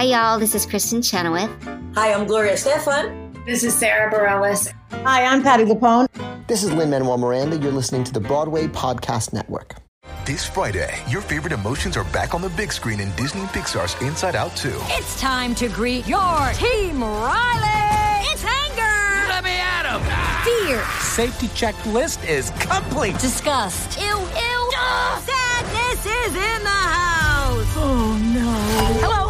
Hi, y'all. This is Kristin Chenoweth. Hi, I'm Gloria Estefan. This is Sara Bareilles. Hi, I'm Patti LuPone. This is Lin Manuel Miranda. You're listening to the Broadway Podcast Network. This Friday, your favorite emotions are back on the big screen in Disney and Pixar's Inside Out 2. It's time to greet your team, Riley. It's anger. Let me at him. Fear. Safety checklist is complete. Disgust. Ew, ew. Sadness is in the house. Oh no. Hello,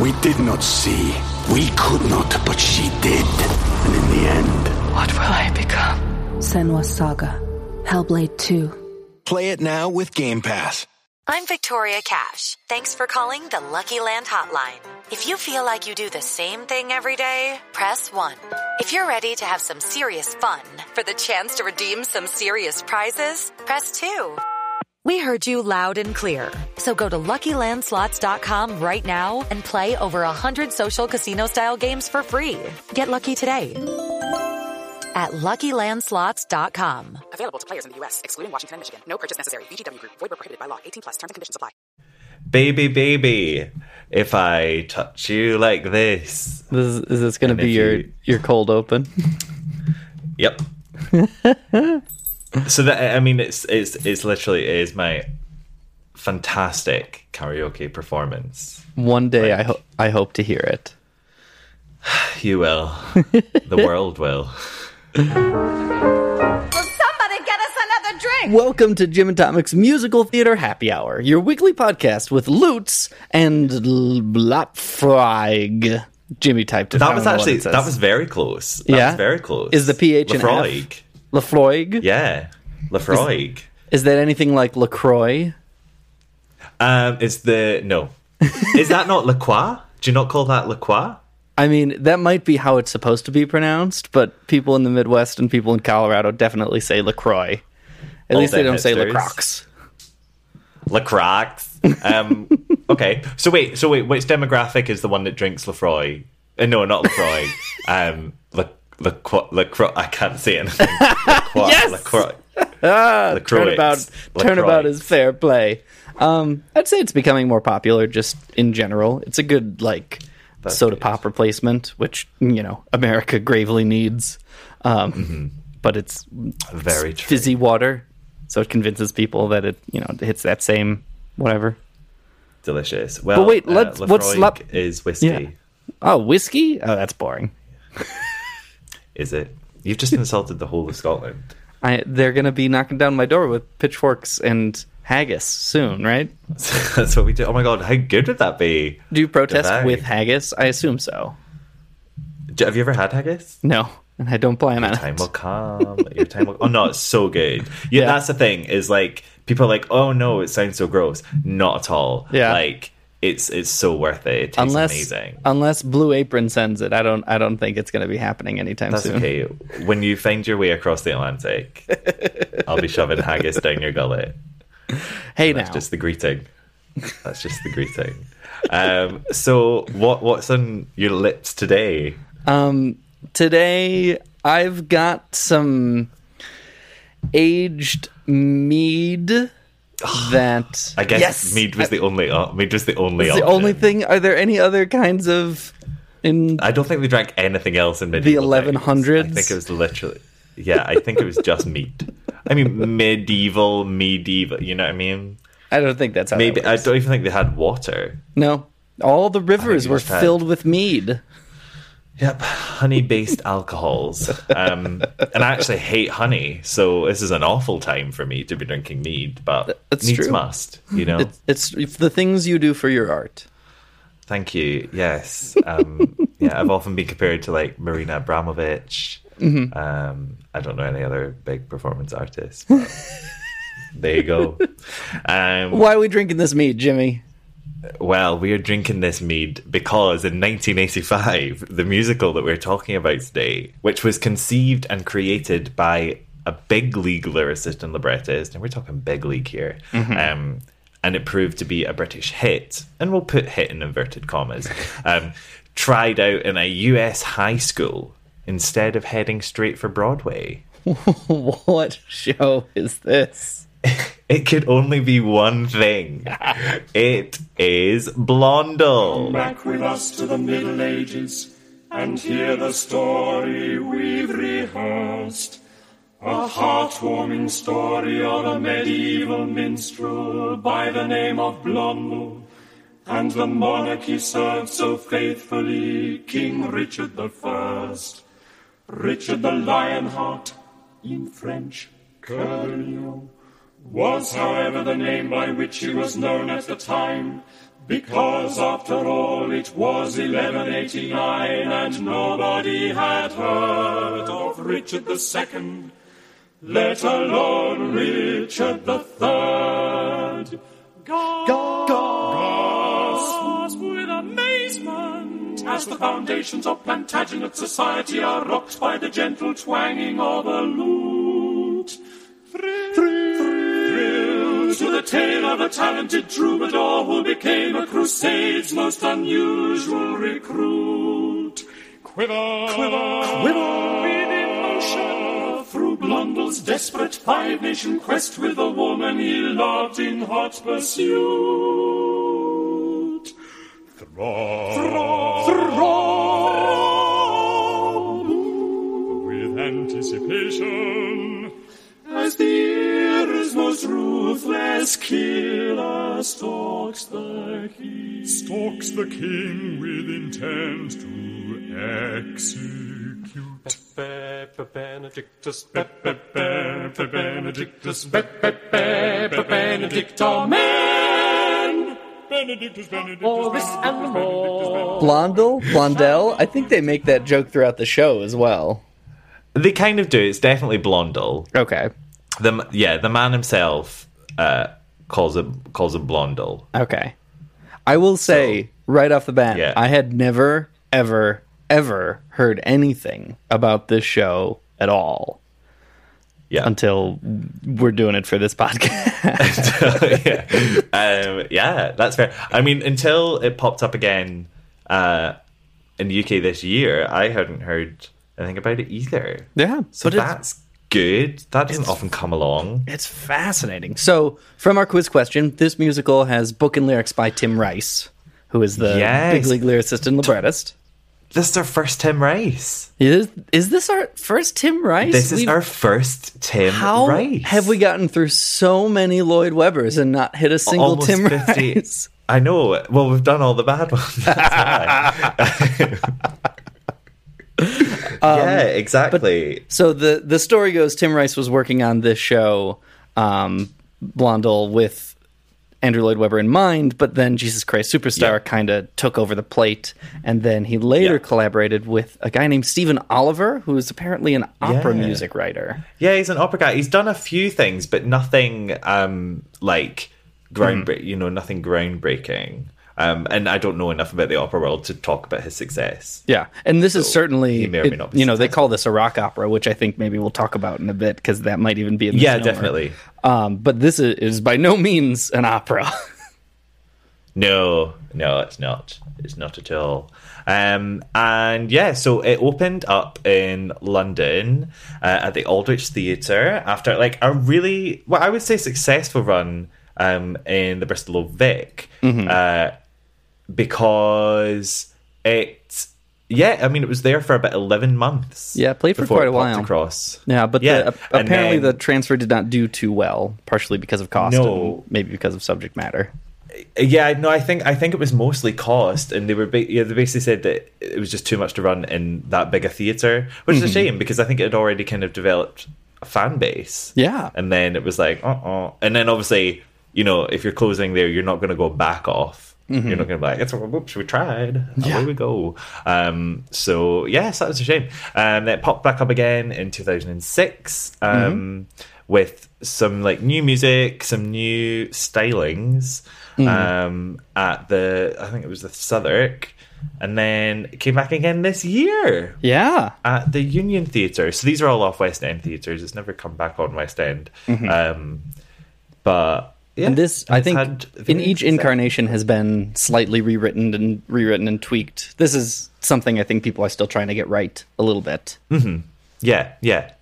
We did not see. We could not, but she did. And in the end, what will I become? Senua's Saga. Hellblade 2. Play it now with Game Pass. I'm Victoria Cash. Thanks for calling the Lucky Land Hotline. If you feel like you do the same thing every day, press 1. If you're ready to have some serious fun for the chance to redeem some serious prizes, press 2. We heard you loud and clear. So go to LuckyLandSlots.com right now and play over 100 social casino-style games for free. Get lucky today at LuckyLandSlots.com. Available to players in the U.S., excluding Washington and Michigan. No purchase necessary. VGW Group. Void were prohibited by law. 18 plus. Terms and conditions apply. Baby, baby, if I touch you like this. This is, is this going to be your you... your cold open? Yep. so that I mean, it's it's it's literally it is my fantastic karaoke performance. One day, like, I hope I hope to hear it. You will. the world will. Will somebody get us another drink? Welcome to Jim and Tomic's Musical Theater Happy Hour, your weekly podcast with Lutz and Blotfreig. Jimmy typed it. That was actually that was very close. That yeah, was very close. Is the PH in Laphroaig? Laphroaig? Yeah, Laphroaig. Is, is that anything like Lacroix? Um, it's the no. is that not Lacroix? Do you not call that Lacroix? I mean, that might be how it's supposed to be pronounced, but people in the Midwest and people in Colorado definitely say LaCroix. At All least they don't hipsters. say LaCroix. LaCroix. Um, okay, so wait, so wait, which demographic is the one that drinks Lafroy? Uh, no, not Lafroy. um, La, La, La, I can't say anything. LaCroix, yes. LaCroix. Ah, LaCroix. turnabout, turnabout is fair play. Um, I'd say it's becoming more popular just in general. It's a good like That's soda good. pop replacement, which you know America gravely needs. Um, Mm-hmm. But it's Very it's fizzy water, so it convinces people that it you know it hits that same whatever. Delicious. Well, but wait, uh, let's- what's Laphroaig lap- is whiskey. Yeah. Oh, whiskey? Oh, that's boring. Is it? You've just insulted the whole of Scotland. I, they're going to be knocking down my door with pitchforks and haggis soon, right? That's what we do. Oh my god, how good would that be? Do you protest with haggis? I assume so. Do- Have you ever had haggis? No, and I don't plan on Your time it. will come. Your time will. Oh no, it's so good. Yeah, Yeah. that's the thing. Is like people are like, oh no, it sounds so gross. Not at all. Yeah. like it's it's so worth it. It tastes Unless amazing. unless Blue Apron sends it, I don't I don't think it's going to be happening anytime That's soon. okay. When you find your way across the Atlantic, I'll be shoving haggis down your gullet. Hey now. That's now, just the greeting. That's just the greeting. Um, so what what's on your lips today? um, today I've got some aged mead that I guess yes, mead was the only. Uh, mead was the only. It's the only thing. Are there any other kinds of in I don't think they drank anything else in the medieval times. 1100s? I think it was literally. Yeah, I think it was just meat. I mean, medieval, medieval. You know what I mean? I don't think that's how Maybe that I don't even think they had water. No, all the rivers were just had- filled with mead. Yep, honey-based alcohols. Um, and I actually hate honey, so this is an awful time for me to be drinking mead. But That's needs true. must, you know. It's, it's it's the things you do for your art. Thank you. Yes. Um, yeah, I've often been compared to like Marina Abramović. Mm-hmm. Um, I don't know any other big performance artists. But there you go. Um, Why are we drinking this mead, Jimmy? Well, we are drinking this mead because in 1985, the musical that we're talking about today, which was conceived and created by a big league lyricist and librettist, and we're talking big league here, Mhm. um, and it proved to be a British hit, and we'll put hit in inverted commas, um, tried out in a US high school instead of heading straight for Broadway. what show is this? It could only be one thing. It is Blondel. Back with us to the Middle Ages and hear the story we've rehearsed. A heartwarming story of a medieval minstrel by the name of Blondel. And the monarchy served so faithfully King Richard the First. Richard the Lionheart, in French, Coeur de Lion, was, however, the name by which he was known at the time, because after all it was 1189 and nobody had heard of Richard Second, let alone Richard Third. Gasp with amazement as the foundations of Plantagenet society are rocked by the gentle twanging of a lute. Thrill to the tale of a talented troubadour who became a crusade's most unusual recruit. Quiver, quiver, quiver with emotion through Blondel's desperate five-nation quest with a woman he loved in hot pursuit. Throb, throb, throb with anticipation as the era's most ruthless killer stalks the king. Stalks the king with intent to execute. Benedictus, Benedictus, Benedictor man. Benedictus, Benedictus, all this and more. Blondel? Blondel? I think they make that joke throughout the show as well. They kind of do. It's definitely Blondel. Okay. The yeah, the man himself uh, calls him calls him Blondel. Okay. I will say right off the bat, Yeah. I had never, ever, ever heard anything about this show at all. Yeah. Until we're doing it for this podcast. yeah. Um, yeah, that's fair. I mean, until it popped up again uh, in the UK this year, I hadn't heard anything about it either. Yeah, so that's good. That doesn't it's- often come along. It's fascinating. So, from our quiz question, this musical has book and lyrics by Tim Rice, who is the Yes. big league lyricist and librettist. This is our first Tim Rice. Is, is this our first Tim Rice? This is We've- our first Tim How Rice. have we gotten through so many Lloyd Webbers and not hit a single Almost Tim 50. Rice? I know. Well, we've done all the bad ones. That's yeah, exactly. So the the story goes Tim Rice was working on this show, um, Blondel, with Andrew Lloyd Webber in mind, but then Jesus Christ Superstar kind of took over the plate, and then he later collaborated with a guy named Stephen Oliver, who is apparently an opera Yeah. music writer. Yeah, he's an opera guy. He's done a few things, but nothing um, like groundbreak. You know, nothing groundbreaking. Um, and I don't know enough about the opera world to talk about his success. Yeah, and this is certainly, may may it- you know, they call this a rock opera, which I think maybe we'll talk about in a bit because that might even be a Yeah, definitely. Um, but this is, is by no means an opera. No, no, it's not. It's not at all. Um, and yeah, so it opened up in London uh, at the Aldwych Theatre after like a really, what I would say, successful run um, in the Bristol Old Vic, Mhm. uh, because it, yeah, I mean, it was there for about eleven months. Yeah, played for quite a while. Across, Yeah, but Yeah, the, and apparently then- the transfer did not do too well, partially because of cost, No. and maybe because of subject matter. Yeah, no, I think I think it was mostly cost, and they were ba- yeah, they basically said that it was just too much to run in that big a theater, which is a Mhm. shame because I think it had already kind of developed a fan base. Yeah. and then it was like, uh, uh and then obviously, you know, if you're closing there, you're not going to go back off. Mhm. You're not going to be like, it's whoops, we tried, Yeah. away we go. Um, so yes, that was a shame. Um, it popped back up again in 2006. Um, with some like new music, some new stylings Mhm. um, at the I think it was the Southwark, and then came back again this year. Yeah, at the Union Theatre. So these are all off West End theatres. It's never come back on West End. Mhm. Um, but yeah, and this, I think, in each incarnation has been slightly rewritten and rewritten and tweaked. This is something I think people are still trying to get right a little bit. Mhm. Yeah, yeah.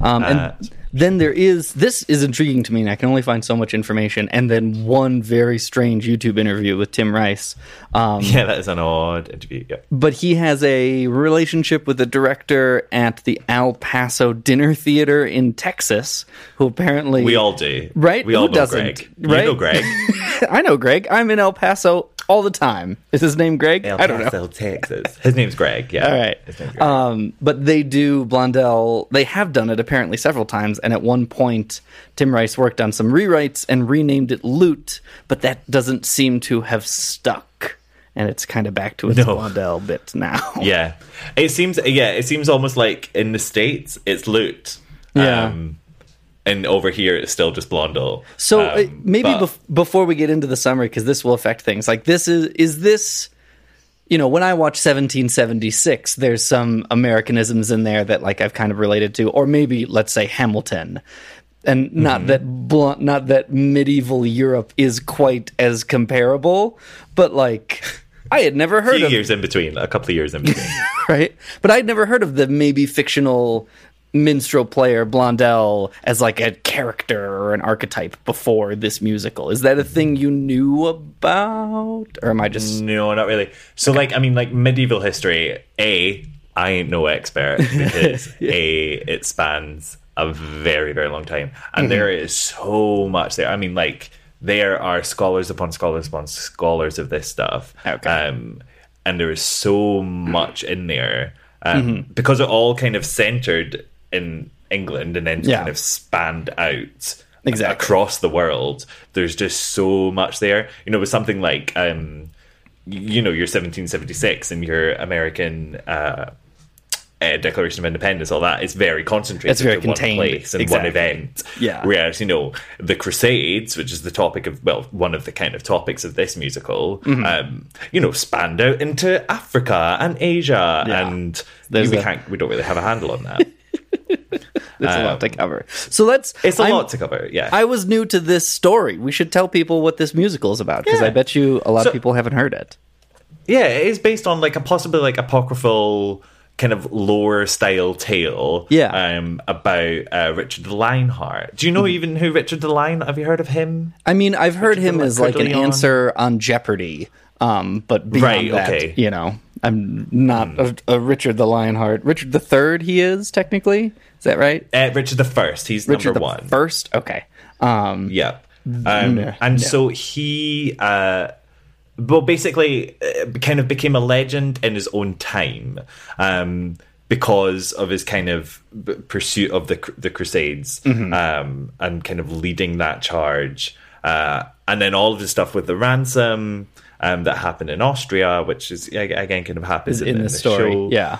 Um, and Uh, then there is this is intriguing to me, and I can only find so much information. And then one very strange YouTube interview with Tim Rice. Um, Yeah, that is an odd interview. Yeah. but he has a relationship with the director at the El Paso Dinner Theater in Texas, who apparently We all do. right. We all Who know doesn't? Greg. Right? You know Greg. I know Greg. I'm in El Paso all the time. Is his name Greg? El I don't know. Texas. His name's Greg. Yeah. All right. Greg. Um, but they do Blondel. They have done it apparently several times, and at one point, Tim Rice worked on some rewrites and renamed it Loot, but that doesn't seem to have stuck, and it's kind of back to its No. Blondel bit now. yeah. It seems. Yeah, it seems almost like in the states it's loot. Yeah. Um, and over here it's still just Blondel. So Um, uh, maybe but- bef- before we get into the summary, because this will affect things. Like this is is this, you know, when I watch 1776, there's some Americanisms in there that like I've kind of related to, or maybe let's say Hamilton, and not Mm-hmm. that bl- not that medieval Europe is quite as comparable, but like I had never a heard few of years in between, a couple of years in between. right? But I'd never heard of the maybe fictional minstrel player Blondel as like a character or an archetype before this musical. Is that a thing you knew about, or am I just No, not really. So, like, I mean, like medieval history. A, I ain't no expert because a it spans a very, very long time, and Mhm. there is so much there. I mean, like, there are scholars upon scholars upon scholars of this stuff. Okay. Um, and there is so much in there um, Mhm. because it all kind of centered in England and then Yeah. kind of spanned out Exactly. across the world. There's just so much there. You know, with something like um, you know your 1776 and your American. Uh, uh, Declaration of Independence, all that is very concentrated It's very in one contained. place and Exactly. one event. Yeah. Whereas, you know, the Crusades, which is the topic of, well, one of the kind of topics of this musical, Mhm. um, you know, spanned out into Africa and Asia, Yeah. and we can't, we don't really have a handle on that. There's a Um, lot to cover. So let's. It's a I'm- lot to cover, yeah. I was new to this story. We should tell people what this musical is about because Yeah. I bet you a lot So- of people haven't heard it. Yeah, it is based on like a possibly like apocryphal kind of lore style tale. Yeah. Um, about uh, Richard the Lionheart. Do you know Mm-hmm. even who Richard the Lion? Have you heard of him? I mean, I've heard him as like an Cordelia answer on Jeopardy, um, but beyond Right, that, okay. you know, I'm not a, a Richard the Lionheart. Richard the Third, he is technically. Is that right? Uh, Richard the First. He's Richard number the one. First. Okay. Um, Yep. Um, Mm, and yeah. so he, uh, well, basically, uh, kind of became a legend in his own time um, because of his kind of pursuit of the the Crusades Mhm. um, and kind of leading that charge. Uh, and then all of the stuff with the ransom um, that happened in Austria, which is again kind of happens in, in the, the story. show. Yeah.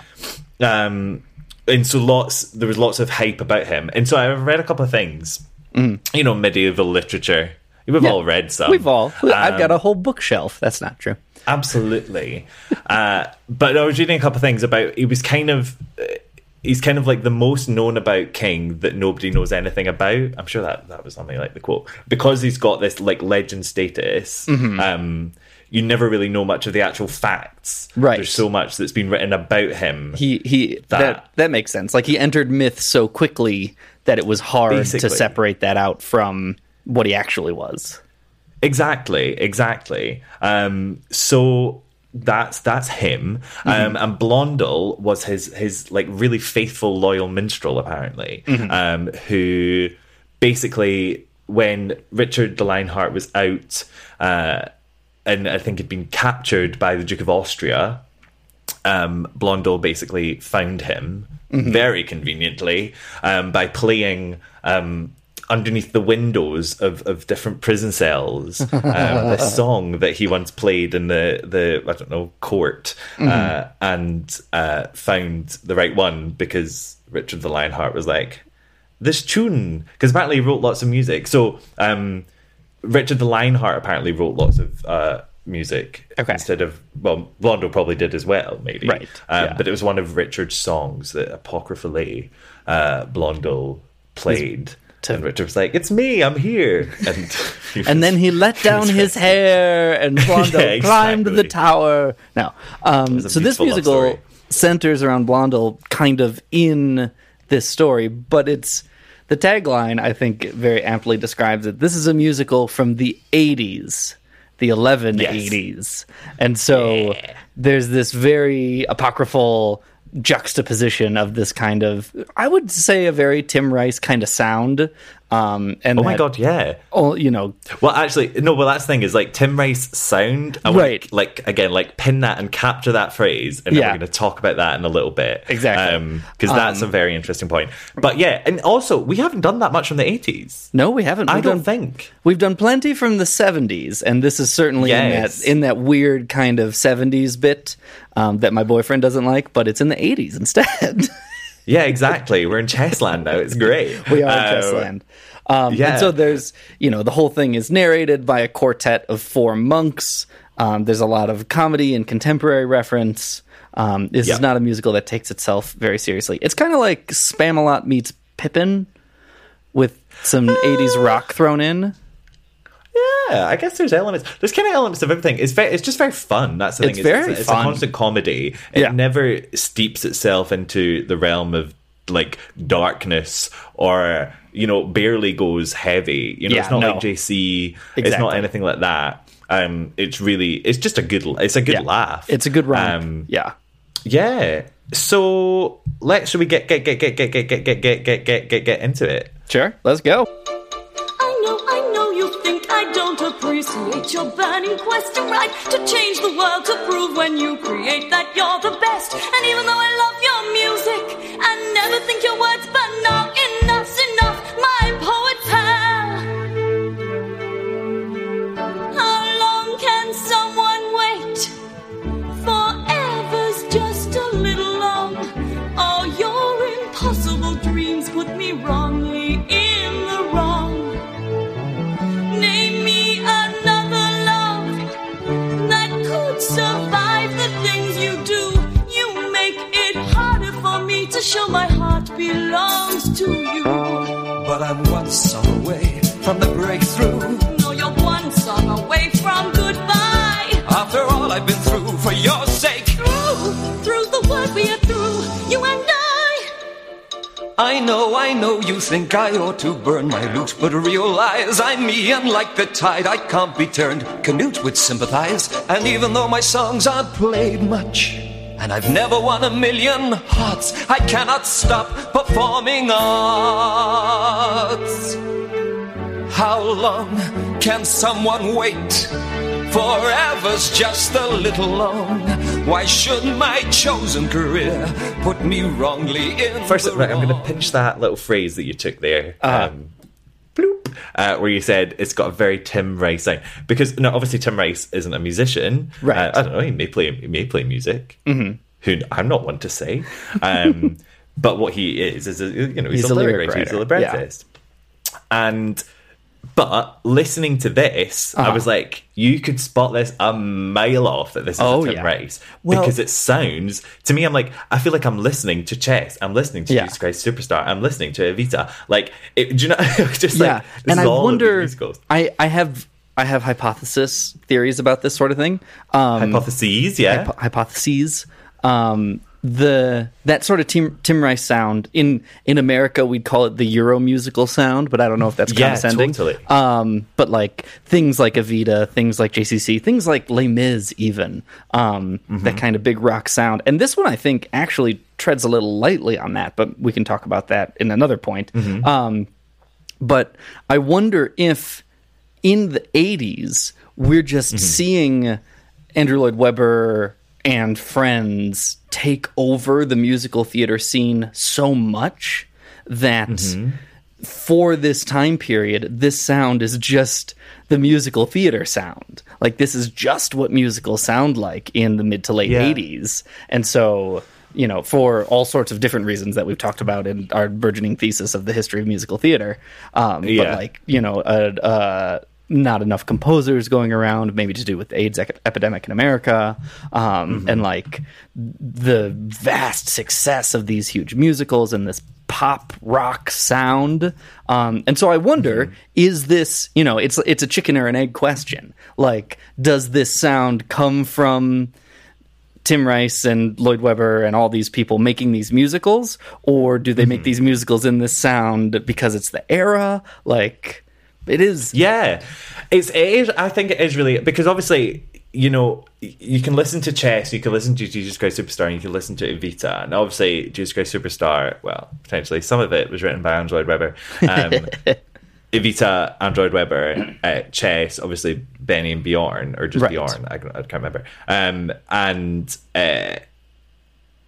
Um, and so lots there was lots of hype about him. And so I've read a couple of things. You know, medieval literature. We've Yeah. all read some. We've all. I've got Um, a whole bookshelf. That's not true. absolutely. uh, but I was reading a couple of things about. He was kind of. Uh, He's kind of like the most known about king that nobody knows anything about. I'm sure that that was something like the quote because he's got this like legend status. Mhm. Um, you never really know much of the actual facts. Right. There's so much that's been written about him. He he that. That- that makes sense. Like he entered myth so quickly that it was hard to separate that out from what he actually was. Exactly, exactly. Um, so that's that's him. Um, and Blondel was his his like really faithful, loyal minstrel, apparently, Mhm. um, who basically when Richard the Lionheart was out, uh, and I think had been captured by the Duke of Austria. Um, Blondel basically found him Mhm. very conveniently um, by playing um, underneath the windows of, of different prison cells um, this song that he once played in the, the I don't know court uh, Mhm. and uh, found the right one because Richard the Lionheart was like this tune because apparently he wrote lots of music. So um, Richard the Lionheart apparently wrote lots of uh, music Okay. instead of well, Blondo probably did as well, maybe. Right, Um, yeah. But it was one of Richard's songs that apocryphally uh, Blondo played. and Richard was like, "It's me, I'm here," and he was- and then he let down his hair, and Blondo Yeah, climbed the tower. Now, um, so this musical centers around Blondel, kind of in this story, but it's the tagline. I think very amply describes it. This is a musical from the '80s, the 1180s, and so there's this very apocryphal juxtaposition of this kind of I would say a very Tim Rice kind of sound. Um, and oh my that- god, yeah. Oh, you know, Well, actually, no. Well, that's the thing is like Tim Rice sound. I Right. Want, like again, like pin that and capture that phrase, and then Yeah. we're going to talk about that in a little bit. Exactly. because that's Um, a very interesting point. But yeah, and also we haven't done that much from the eighties. No, we haven't. I We've don't done- think. We've done plenty from the '70s, and this is certainly Yes. in that in that weird kind of '70s bit um, that my boyfriend doesn't like, but it's in the '80s instead. Yeah, exactly. we're in Chessland now. It's great. we are in Uh, Chessland. Um, yeah. And so there's, you know, the whole thing is narrated by a quartet of four monks. Um, there's a lot of comedy and contemporary reference. Um, this Yeah. is not a musical that takes itself very seriously. It's kind of like Spamalot meets Pippin with some 80s rock thrown in. Yeah, I guess there's elements. There's kind of elements of everything. It's very, it's just very fun. That's the thing. It's thing. very it's, fun. a constant comedy. It Yeah. never steeps itself into the realm of like darkness or you know barely goes heavy. You know, Yeah, it's not no. like JC. It's not anything like that. Um, it's really, it's just a good, it's a good Yeah. laugh. It's a good romp. Um, yeah. yeah. So let's should we get get get get get get get get get get get get get into it? Sure. Let's go. Appreciate your burning quest to write, to change the world to prove when you create that you're the best. And even though I love your music, I never think your words, but show my heart belongs to you. But I'm one song away from the breakthrough. No, you're one song away from goodbye. After all I've been through for your sake, Through, through the world we are through, you and I. I know, I know you think I ought to burn my lute, but realize I'm me, and like the tide, I can't be turned. Canute would sympathize, and even though my songs aren't played much, and I've never won a million hearts, I cannot stop performing arts. How long can someone wait? Forever's just a little long. Why should my chosen career put me wrongly in First, right, I'm going to pinch that little phrase that you took there. Uh-huh. Um, uh, where you said it's got a very Tim Rice sound because no, obviously Tim Rice isn't a musician. Right. Uh, I don't know. He may play. He may play music. Mhm. Who I'm not one to say. Um, but what he is is a, you know he's, He's a, lyric writer. He's a writer, yeah. And but listening to this, I Uh-huh. was like, you could spot this a mile off that this is Oh, a yeah. Rice Well- because it sounds to me. I'm like, I feel like I'm listening to Chess. I'm listening to Yeah. Jesus Christ Superstar. I'm listening to Evita. Like, it, do you know? just yeah, like, this and is I wonder. I I have I have hypothesis theories about this sort of thing. Um, Hypotheses, yeah. hypo- hypotheses. Um, the that sort of Tim Tim Rice sound in in America we'd call it the Euro musical sound, but I don't know if that's Yeah, condescending. totally. Um, but like things like Evita, things like JCC, things like Les Mis, even um, Mm-hmm. that kind of big rock sound. And this one I think actually treads a little lightly on that, but we can talk about that in another point. Mm-hmm. Um, but I wonder if in the 80s we're just seeing Andrew Lloyd Webber and friends take over the musical theater scene so much that for this time period this sound is just the musical theater sound like this is just what musicals sound like in the mid to late Yeah. 80s and so you know, for all sorts of different reasons that we've talked about in our burgeoning thesis of the history of musical theater. Um, But like, you know, uh, not enough composers going around, maybe to do with the AIDS ec- epidemic in America, um, Mm-hmm. and like the vast success of these huge musicals and this pop rock sound. Um, and so I wonder, is this, you know, it's it's a chicken or an egg question. Like, does this sound come from Tim Rice and Lloyd Webber and all these people making these musicals, or do they make these musicals in this sound because it's the era? Like, it is. Yeah, it's it is. I think it is really because obviously you know you can listen to Chess, you can listen to Jesus Christ Superstar, and you can listen to Evita, and obviously Jesus Christ Superstar. Well, potentially some of it was written by Android Webber. Um, Evita, Android Weber, uh, Chess, obviously Benny and Bjorn, or just Right. Bjorn, I, I can't remember. Um, and uh,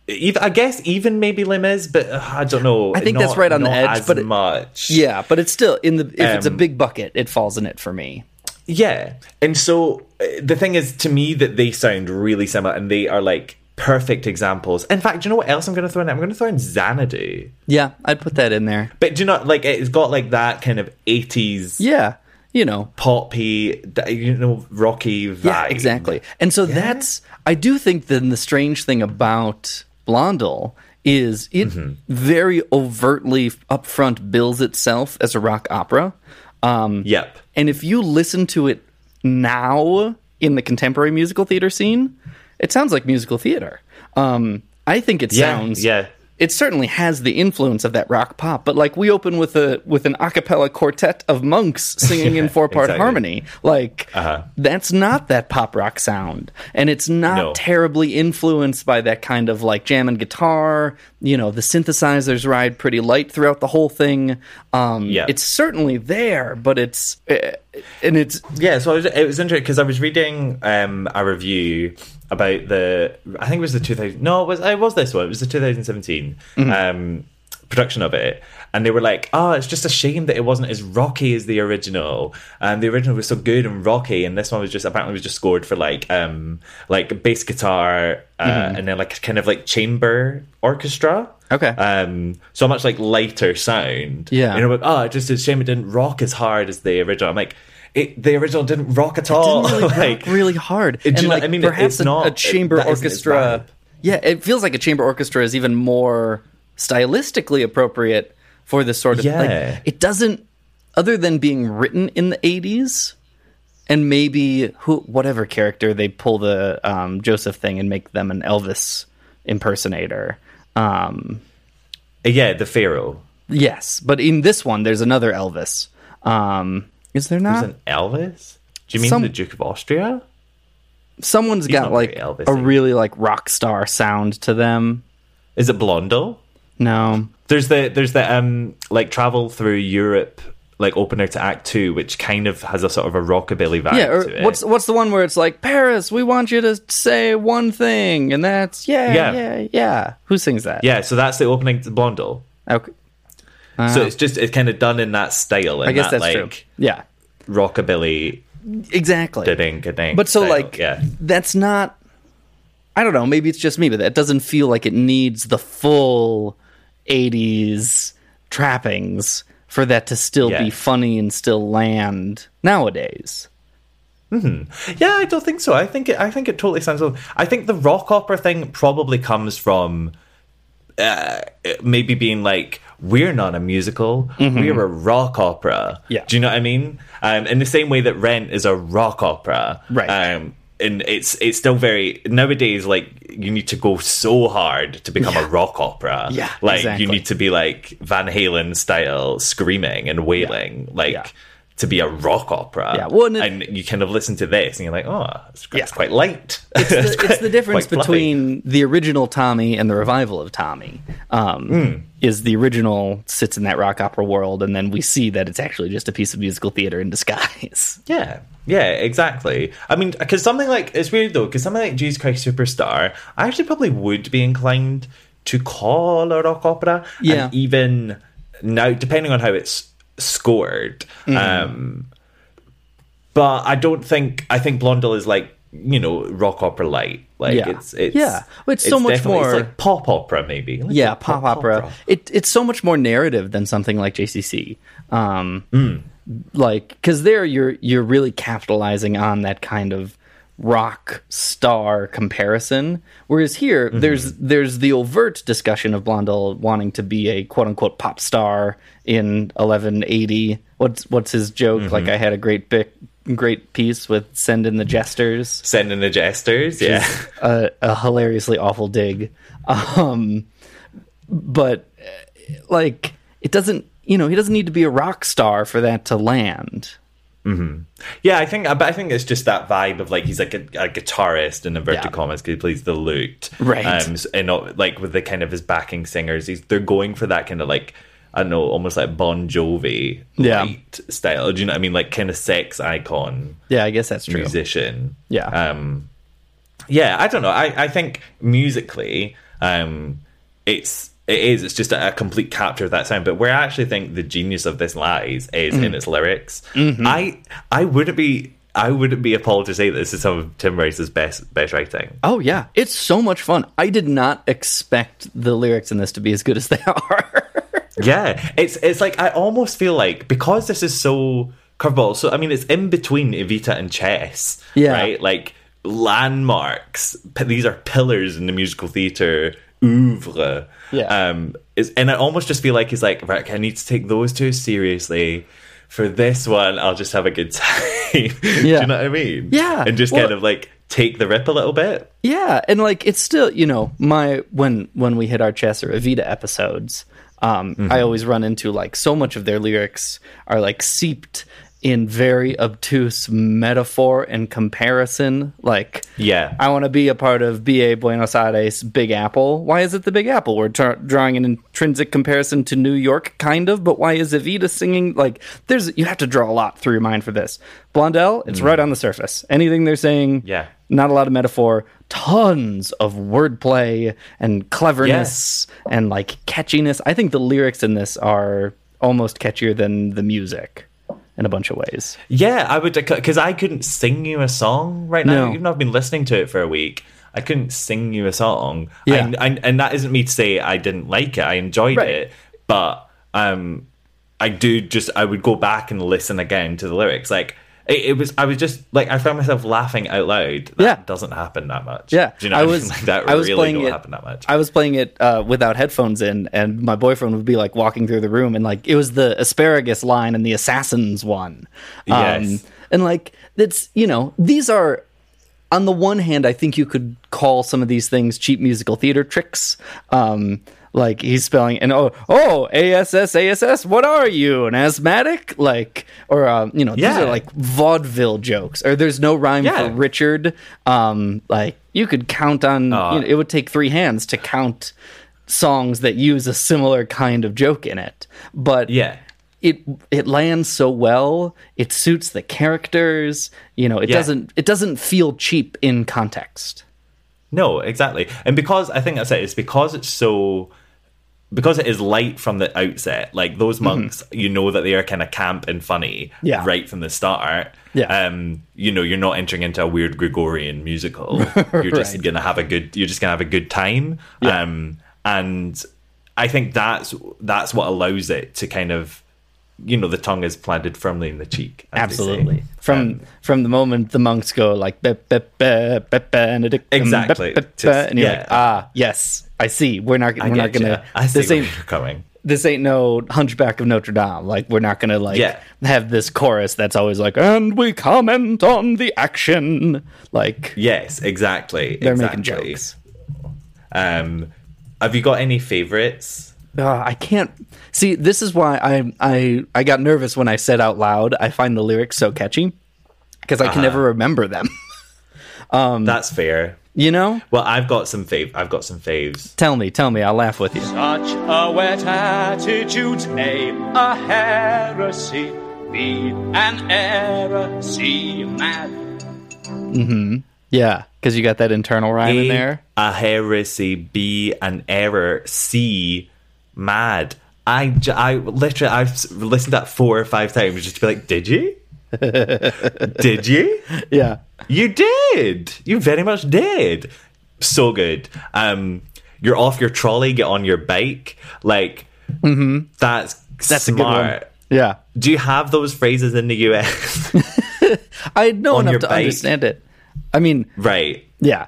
I guess even maybe Limes, but uh, I don't know. I think Not- that's right on the edge, as but it- much. Yeah, but it's still in the. If it's a Um, big bucket, it falls in it for me. Yeah. And so uh, the thing is, to me, that they sound really similar and they are like perfect examples. In fact, do you know what else I'm going to throw in? I'm going to throw in Xanadu. Yeah, I'd put that in there. But do you not like it's got like that kind of 80s Yeah, you know, poppy, you know, rocky vibe. Yeah, exactly. And so that's I do think then the strange thing about Blondel is it Mm-hmm. very overtly upfront bills itself as a rock opera. Um, yep. And if you listen to it now in the contemporary musical theater scene, it sounds like musical theater. Um, I think it Yeah, sounds yeah. It certainly has the influence of that rock pop, but like we open with a with an a cappella quartet of monks singing in four part exactly. harmony. Like Uh-huh. that's not that pop rock sound. And it's not No. terribly influenced by that kind of like jam and guitar. You know, the synthesizers ride pretty light throughout the whole thing. Um Yeah. it's certainly there, but it's uh, and it's Yeah, so I was, it was interesting because I was reading um, a review about the I think it was the 2000 no it was it was this one it was the 2017 Mm-hmm. um, production of it and they were like oh it's just a shame that it wasn't as rocky as the original and the original was so good and rocky and this one was just apparently was just scored for like um like bass guitar uh, Mhm. and then like kind of like chamber orchestra Okay. um so much like lighter sound Yeah. you know like, oh it's just a shame it didn't rock as hard as the original i'm like it, the original didn't rock at all didn't really like rock really hard. you and know- like I mean, perhaps a, not- a chamber its orchestra. Yeah, it feels like a chamber orchestra is even more stylistically appropriate for this sort of Yeah. like it doesn't other than being written in the 80s and maybe who whatever character they pull the um, Joseph thing and make them an Elvis impersonator. Um, yeah the pharaoh yes, but in this one there's another Elvis. Um, is there not? There's an elvis do you mean Some- the duke of austria Someone's He's got like very Elvis-y. a really like rock star sound to them. is it blondel No. there's the there's the um like travel through europe like opener to act two which kind of has a sort of a rockabilly vibe Yeah, or to it. what's what's the one where it's like Paris, we want you to say one thing and that's yeah, Yeah. yeah, yeah. Who sings that? yeah so that's the opening to blondel Okay. so Uh, it's just it's kind of done in that style in I guess that, that's like true. Yeah. rockabilly Exactly. ding ding But so style. like yeah that's not I don't know, maybe it's just me, but that doesn't feel like it needs the full 80s trappings for that to still Yeah. be funny and still land nowadays. Yeah, I don't think so. I think it, I think it totally sounds. I think the rock opera thing probably comes from uh, maybe being like we're not a musical, we're a rock opera. Yeah. do you know what I mean? Um, in the same way that Rent is a rock opera, Right. Um, and it's it's still very nowadays like you need to go so hard to become a rock opera. Yeah, like exactly. you need to be like Van Halen style screaming and wailing, like. To be a rock opera, Yeah, well, and it- and you kind of listen to this and you're like, oh, it's, Yeah. it's quite light. it's the, it's the difference between the original Tommy and the revival of Tommy. Um, Hmm. Is the original sits in that rock opera world, and then we see that it's actually just a piece of musical theater in disguise. Yeah, yeah, exactly. I mean, because something like it's weird though, because something like Jesus Christ Superstar, I actually probably would be inclined to call a rock opera. Yeah. and even now, depending on how it's scored. Mm-hmm. Um, but I don't think I think Blondel is like you know rock opera light. Like Yeah. it's it's Yeah. Well, it's so much more- it's like pop opera maybe. Like yeah, a pop, opera. It it's so much more narrative than something like JCC. Um, Mm. Like because there you're you're really capitalizing on that kind of rock star comparison. Whereas here Mm-hmm. there's there's the overt discussion of Blondel wanting to be a quote unquote pop star in 1180. What's what's his joke? Mm-hmm. Like I had a great big great piece with send in the jesters Send in the jesters, yeah. a, a hilariously awful dig. Um, but like, it doesn't. You know, he doesn't need to be a rock star for that to land. Hmm Yeah, I think, but I think it's just that vibe of like he's like a, a guitarist in inverted Yeah. commas because he plays the lute, Right. Um, and not, like with the kind of his backing singers, he's they're going for that kind of like I don't know, almost like Bon Jovi Yeah. style. Do you know what I mean? Like kind of sex icon Yeah, I guess that's true. musician. Yeah. Um, yeah, I don't know. I, I think musically, um, it's it is. It's just a, a complete capture of that sound. But where I actually think the genius of this lies is in Mhm. its lyrics. Mhm. I I wouldn't be I wouldn't be appalled to say that this is some of Tim Rice's best best writing. Oh yeah, it's so much fun. I did not expect the lyrics in this to be as good as they are. Yeah, it's it's like I almost feel like because this is so curveball. So I mean, it's in between Evita and Chess. Yeah. right. Like landmarks. These are pillars in the musical theater oeuvre. Yeah. Um. Is and I almost just feel like he's like, right, I need to take those two seriously. For this one, I'll just have a good time. Do you know what I mean? Yeah. And just Well- kind of like take the rip a little bit. Yeah, and like it's still, you know, my when when we hit our Chess or Evita episodes, um, Mhm. I always run into like so much of their lyrics are like seeped in very obtuse metaphor and comparison. Like, Yeah. I want to be a part of BA Buenos Aires Big Apple. Why is it the Big Apple? We're tra- drawing an intrinsic comparison to New York, kind of, but why is Evita singing? Like, there's you have to draw a lot through your mind for this. Blondel, it's Mm. right on the surface. Anything they're saying, Yeah. not a lot of metaphor, tons of wordplay and cleverness and like catchiness. I think the lyrics in this are almost catchier than the music in a bunch of ways. Yeah, I would because I couldn't sing you a song right now. No. Even though I've been listening to it for a week, I couldn't sing you a song. Yeah. I, I, and that isn't me to say I didn't like it. I enjoyed Right. it, but um, I do just I would go back and listen again to the lyrics. Like it, it was, I was just like I found myself laughing out loud. That Yeah. doesn't happen that much. Yeah, do you know? I what was mean? like that I was really playing don't it. happen that much. I was playing it uh, without headphones in, and my boyfriend would be like walking through the room, and like it was the asparagus line and the assassins one. Um, Yes. and like that's you know these are on the one hand, I think you could call some of these things cheap musical theater tricks. Um, like he's spelling and oh oh ass ass what are you an asthmatic like or um, you know these are like vaudeville jokes or there's no rhyme Yeah. for Richard um like you could count on Uh. you know, it would take three hands to count songs that use a similar kind of joke in it but yeah. it it lands so well it suits the characters you know it Yeah. doesn't it doesn't feel cheap in context No, exactly. And because I think that's it, it's because it's so because it is light from the outset, like those monks, you know that they are kind of camp and funny Mm-hmm. Yeah. right from the start. Yeah. Um, you know, you're not entering into a weird Gregorian musical. You're just Right. gonna have a good you're just gonna have a good time. Yeah. Um and I think that's that's what allows it to kind of you know, the tongue is planted firmly in the cheek. as they say. absolutely from from the moment the monks go like "Be- be- be- be- Benedictum, Exactly. be- be- be," and you're yeah. like ah yes I see we're not I we're not gonna ya. I see this where ain't you're coming. this ain't no Hunchback of Notre Dame. Like we're not gonna like Yeah. have this chorus that's always like, and we comment on the action. Like Yes, exactly. they're making jokes. Um, have you got any favorites? Uh, I can't see. This is why I I I got nervous when I said out loud. I find the lyrics so catchy because I can Uh-huh. never remember them. um, That's fair. You know. Well, I've got some fav. I've got some faves. Tell me, tell me. I'll laugh with you. Such a wet attitude's A, a heresy, B, an error, C, mad. Mm-hmm. Yeah, because you got that internal rhyme in there. a heresy. B, an error. C, mad. I, I literally I've listened to that four or five times just to be like, did you? did you? Yeah. You did. You very much did. So good. Um, you're off your trolley, get on your bike. Like Mm-hmm. that's That's a good one. smart. Yeah. Do you have those phrases in the US? I know enough to bike. understand it. I mean, right. yeah.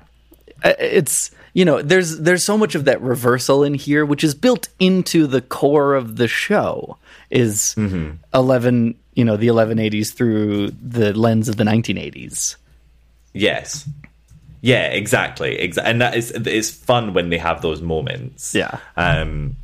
It's you know, there's there's so much of that reversal in here, which is built into the core of the show. Is Mm-hmm. eleven, you know, the eleven eighties through the lens of the nineteen eighties. Yes. Yeah, exactly. Exa- and that is it's fun when they have those moments. Yeah. Um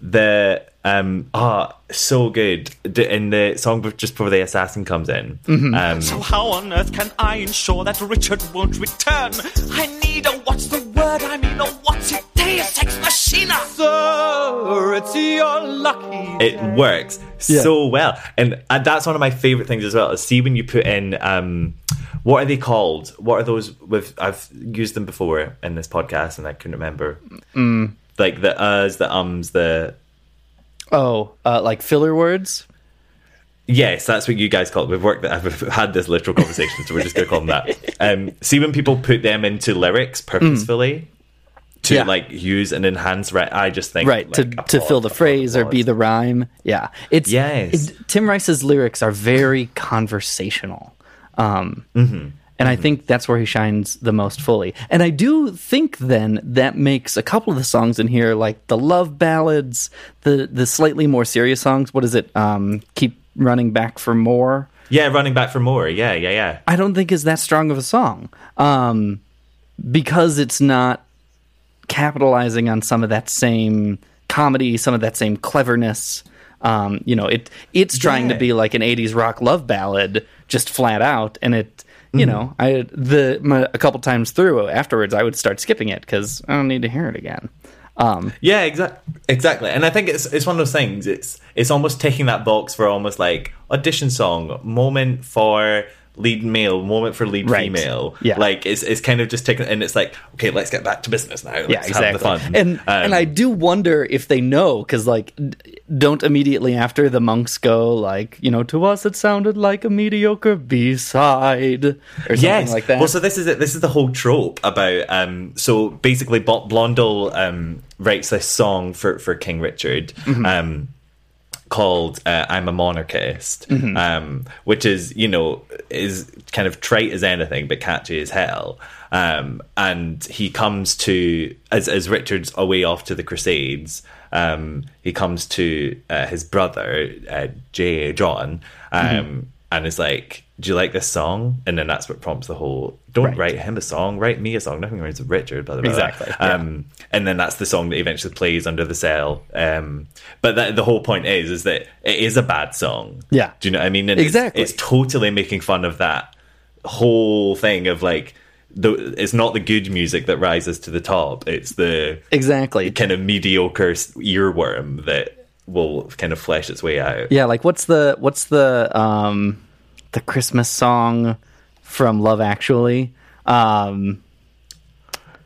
the um ah so good in the song just before the assassin comes in. Mm-hmm. Um So how on earth can I ensure that Richard won't return? I need a what's the word? I mean a what's it? Deus ex machina. Sir, it's your lucky. it works Yeah. so well and uh, that's one of my favorite things as well is see when you put in um what are they called what are those with i've used them before in this podcast and i couldn't remember Mm. like the uhs the ums the Oh, uh, like filler words. Yes, that's what you guys call it. We've worked. That I've had this literal conversation, so we're just going to call them that. Um, see when people put them into lyrics purposefully to. Yeah. like use and enhance. Right, I just think right like, to to fill the phrase or be the rhyme yeah it's Yes. it- tim rice's lyrics are very conversational um Mm-hmm. and i think that's where he shines the most fully and i do think then that makes a couple of the songs in here like the love ballads the the slightly more serious songs what is it um keep running back for more Yeah, running back for more. Yeah, yeah, yeah. I don't think is that strong of a song um, because it's not capitalizing on some of that same comedy, some of that same cleverness. Um, you know, it it's trying to be like an '80s rock love ballad, just flat out, and it. You know, I the my, a couple times through afterwards, I would start skipping it because I don't need to hear it again. Um, Yeah, exactly. Exactly. And I think it's it's one of those things. It's it's almost taking that box for almost like audition song moment for lead male, moment for lead Right. female. Yeah. Like it's it's kind of just taking and it's like okay, let's get back to business now. Let's yeah, have exactly. the fun. And Um, and I do wonder if they know because like don't immediately after the monks go like you know to us it sounded like a mediocre B side or something yes. like that. Well, so this is it. This is the whole trope about. Um, so basically, Blondel um, writes this song for for King Richard. Mm-hmm. Um, called uh, "I'm a Monarchist," Mhm. um, which is you know is kind of trite as anything, but catchy as hell. Um, and he comes to as as Richard's away off to the Crusades. Um, he comes to uh, his brother uh, J. John, um, Mhm. and is like, "Do you like this song?" And then that's what prompts the whole. Don't write him a song. Write me a song. Nothing with Richard. Blah, blah, blah. Exactly, yeah. Um, and then that's the song that eventually plays under the cell. Um, but that, the whole point is, is that it is a bad song. Yeah. Do you know what I mean? And Exactly. It's, totally making fun of that whole thing of like, the, it's not the good music that rises to the top. It's the exactly kind of mediocre earworm that will kind of flesh its way out. yeah, like what's the what's the um the Christmas song from Love Actually? Um,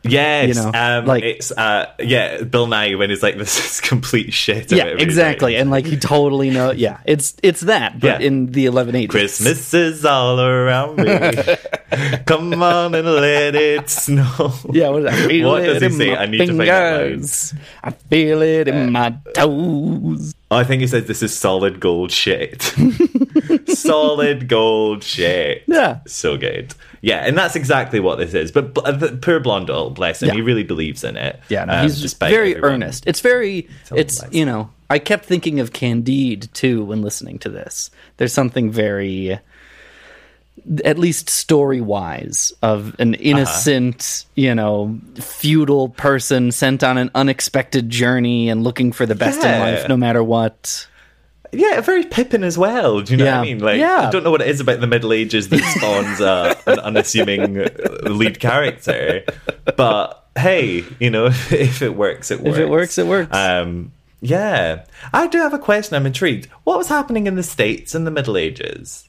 Yes, You know, um, like- it's uh, yeah, Bill Nighy when he's like this is complete shit. yeah, exactly, and like he totally know. Yeah, it's it's that, but Yeah. in the eleven eight Christmas is all around me. Come on and let it snow. Yeah, what, is that? What does he say? I need to find fingers. I feel it in my toes. I think he says this is solid gold shit. solid gold shit. Yeah. So good. Yeah, and that's exactly what this is. But uh, the poor Blondel, bless him, Yeah. he really believes in it. Yeah, no, um, he's very everyone. earnest. It's very, him it's you know, I kept thinking of Candide too when listening to this. There's something very, at least story wise, of Uh-huh. an innocent, you know, feudal person sent on an unexpected journey and looking for the best in life, no matter what. Yeah, very Pippin as well. Do you know Yeah. what I mean? Like, Yeah. I don't know what it is about the Middle Ages that spawns uh, an unassuming uh, lead character, but hey, you know, if it works, it works. If it works, it works. Um, yeah, I do have a question. I'm intrigued. What was happening in the states in the Middle Ages?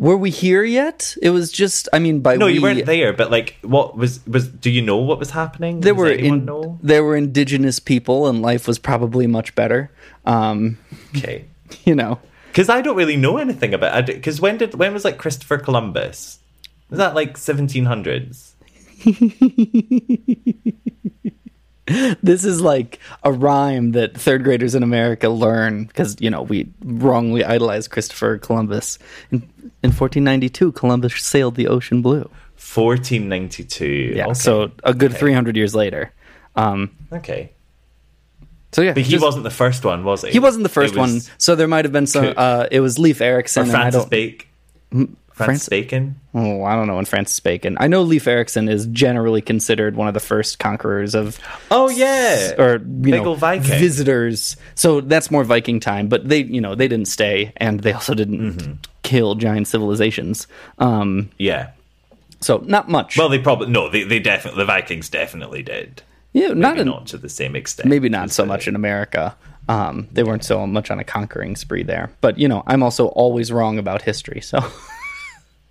Were we here yet? It was just, I mean, by No, we, you weren't there, but like, what was was? Do you know what was happening? There Does were in, know? there were indigenous people, and life was probably much better. Um, Okay. you know, Because I don't really know anything about it. Because when did when was like Christopher Columbus? Was that like 1700s? this is like a rhyme that third graders in America learn because you know we wrongly idolize Christopher Columbus. In, in 1492, Columbus sailed the ocean blue. 1492. Yeah, okay. so a good Okay. 300 years later. Um, Okay. so yeah, But he just- wasn't the first one, was he? He wasn't the first one, so there might have been some. Uh, it was Leif Erikson. Or Francis Bacon. Francis Bacon. Oh, I don't know when Francis Bacon. I know Leif Erikson is generally considered one of the first conquerors of. Oh yeah, or you Big know Viking. visitors. So that's more Viking time, but they you know they didn't stay, and they also didn't Mm-hmm. kill giant civilizations. Um, Yeah. so not much. Well, they probably no. They they definitely the Vikings definitely did. yeah, not Maybe in, not to the same extent. maybe not so much in America. Um, they weren't so much on a conquering spree there, but you know I'm also always wrong about history. So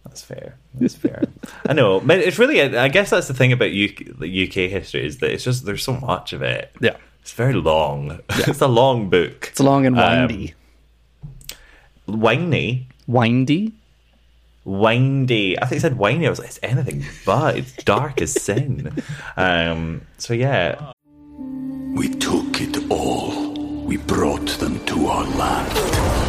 That's fair. That's fair. I know, but it's really. I guess that's the thing about UK, the UK history is that it's just there's so much of it. Yeah. it's very long. it's a long book. it's long and Um, windy. Windy, windy. windy. I think it said windy. I was like, it's anything but. It's dark as sin. Um. So yeah. We took it all. We brought them to our land.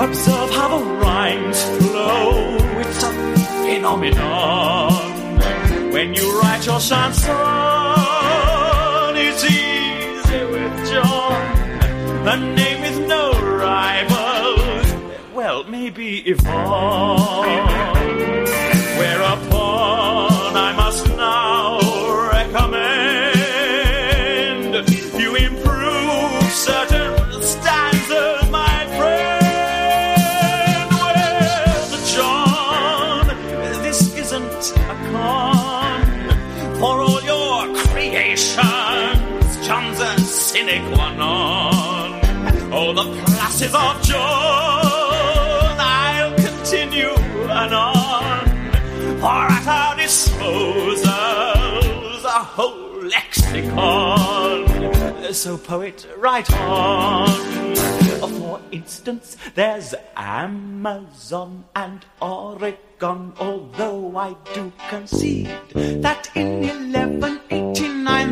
Observe how the rhymes flow. It's a phenomenon. When you write your chanson, it's easy with John. A name with no rival. Well, maybe Yvonne. Classes of John, I'll continue anon. For at our disposals, a whole lexicon. So, poet, write on. For instance, there's Amazon and Oregon, although I do concede that in 1189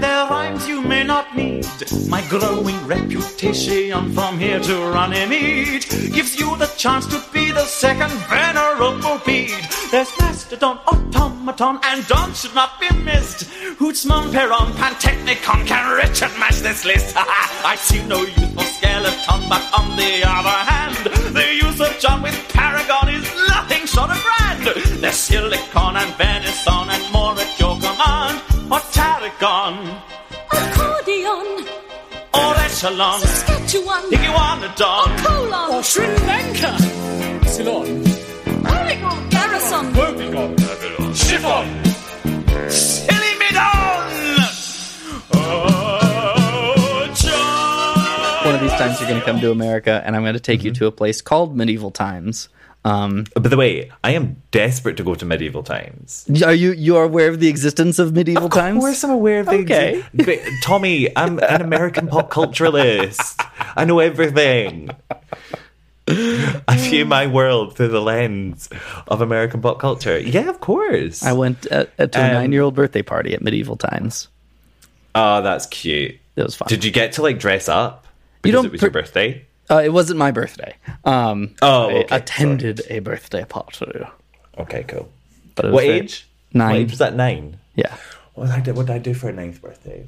there are rhymes you may not need. My growing reputation from here to Runnymede gives you the chance to be the second venerable Bede. There's Mastodon, Automaton, and Don should not be missed. Hootsmon, Peron, Pantechnicon can Richard match this list. I see no use for Skeleton, but on the other hand, the use of John with Paragon is nothing short of grand. There's Silicon and Venison and more at your command. Or Tarragon, Accordion, or Echelon, Saskatchewan, Iguanodon, Colon, or Sri Lanka. Ceylon, Oregon, Garrison, Woebegone, Chiffon, Silimidon. Oh, John. One of these times you're going to come to America, and I'm going to take Mm-hmm. you to a place called Medieval Times. Um, By the way, I am desperate to go to medieval times. are you you are aware of the existence of medieval times? Of course, I'm aware of the Okay. Tommy, I'm an American pop culturalist. I know everything. I view my world through the lens of American pop culture. Yeah, of course. I went uh, uh, to a Um, nine year old birthday party at Medieval Times. Oh, that's cute. It was fun. Did you get to like dress up? Because don't it was your birthday. Uh, it wasn't my birthday. Um, Oh, I okay, attended a birthday party. Okay, cool. But What age? Nine. What age was that? Nine. Yeah. What did I do? What did I do for a ninth birthday?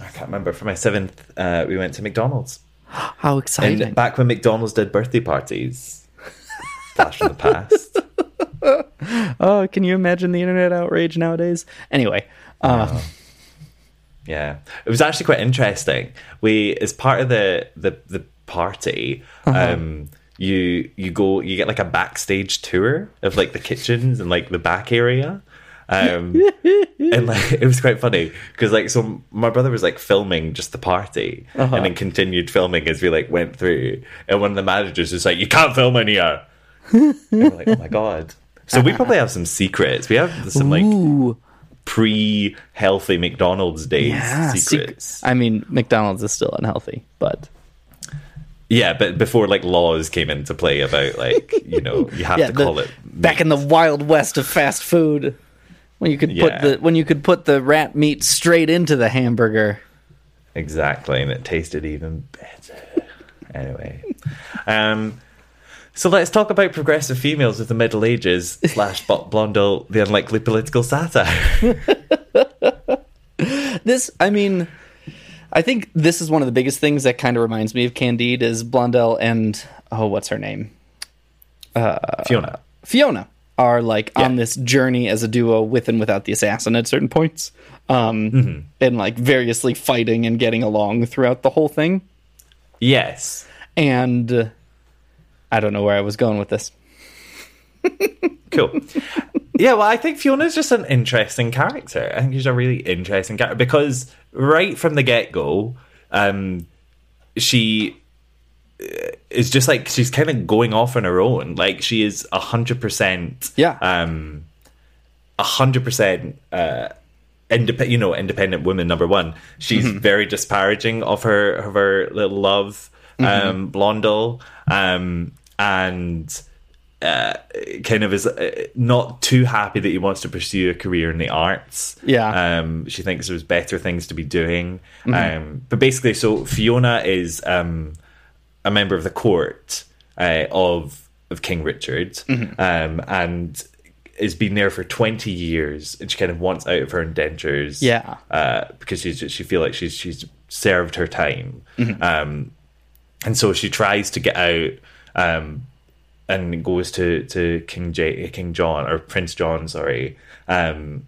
I can't remember. For my seventh, uh, we went to McDonald's. How exciting! And back when McDonald's did birthday parties. Flash from the past. oh, can you imagine the internet outrage nowadays? Anyway, uh, Yeah, it was actually quite interesting. We, as part of the the the party, Uh-huh. um, you you go you get like a backstage tour of like the kitchens and like the back area. Um, and like it was quite funny because like so my brother was like filming just the party Uh-huh. and then continued filming as we like went through and one of the managers was like you can't film in here and we're like oh my god so we probably have some secrets we have some like Ooh, pre-healthy McDonald's days yeah. secrets sec- I mean, McDonald's is still unhealthy, but yeah but before like laws came into play about like you know you have yeah, to the- call it back in the wild west of fast food when you could Yeah. put the when you could put the rat meat straight into the hamburger. Exactly, and it tasted even better. anyway, um, so let's talk about progressive females of the Middle Ages slash Blondel, the unlikely political satire. This, I mean, I think this is one of the biggest things that kind of reminds me of Candide is Blondel and oh, what's her name? Fiona. Fiona are like on this journey as a duo with and without the assassin at certain points, um, Mm-hmm. and like variously fighting and getting along throughout the whole thing. Yes, And uh, I don't know where I was going with this. Cool. yeah, well, I think Fiona's just an interesting character. I think she's a really interesting character because right from the get go, um, she uh, is just like she's kind of going off on her own. Like she is a hundred percent, Yeah. um, a hundred percent. uh, Indep- you know, independent woman number one. She's Mm-hmm. very disparaging of her of her little love, Mm-hmm. um, Blondel, um, and uh, kind of is uh, not too happy that he wants to pursue a career in the arts. Yeah. Um, she thinks there's better things to be doing. Mhm. Um, but basically, so Fiona is um, a member of the court uh, of of King Richard, Mhm. um, and has been there for 20 years and she kind of wants out of her indentures Yeah. uh, because she's she feel like she's she's served her time Mhm. um, and so she tries to get out um, and goes to to King J- King John or Prince John sorry um,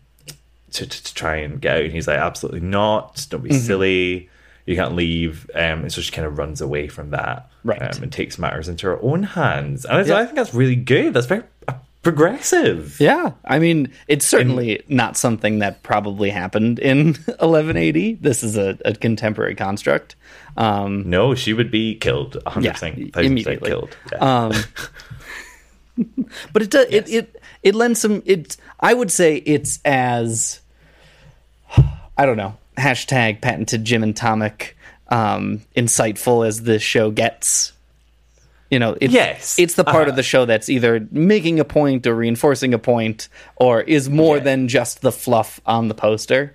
to, to to try and get out and he's like absolutely not don't be Mhm. silly you can't leave um, and so she kind of runs away from that Right. um, and takes matters into her own hands and I, Yeah. I think that's really good that's very uh, progressive Yeah, I mean, it's certainly not something that probably happened in 1180. This is a, a contemporary construct. Um, no she would be killed 100% Yeah, immediately. killed yeah. Um, but it does it, it it lends some. It I would say it's as I don't know hashtag patented Jim and Tomic um, insightful as this show gets. You know, it, Yes. it's the part Uh-huh. of the show that's either making a point or reinforcing a point, or is more than just the fluff on the poster.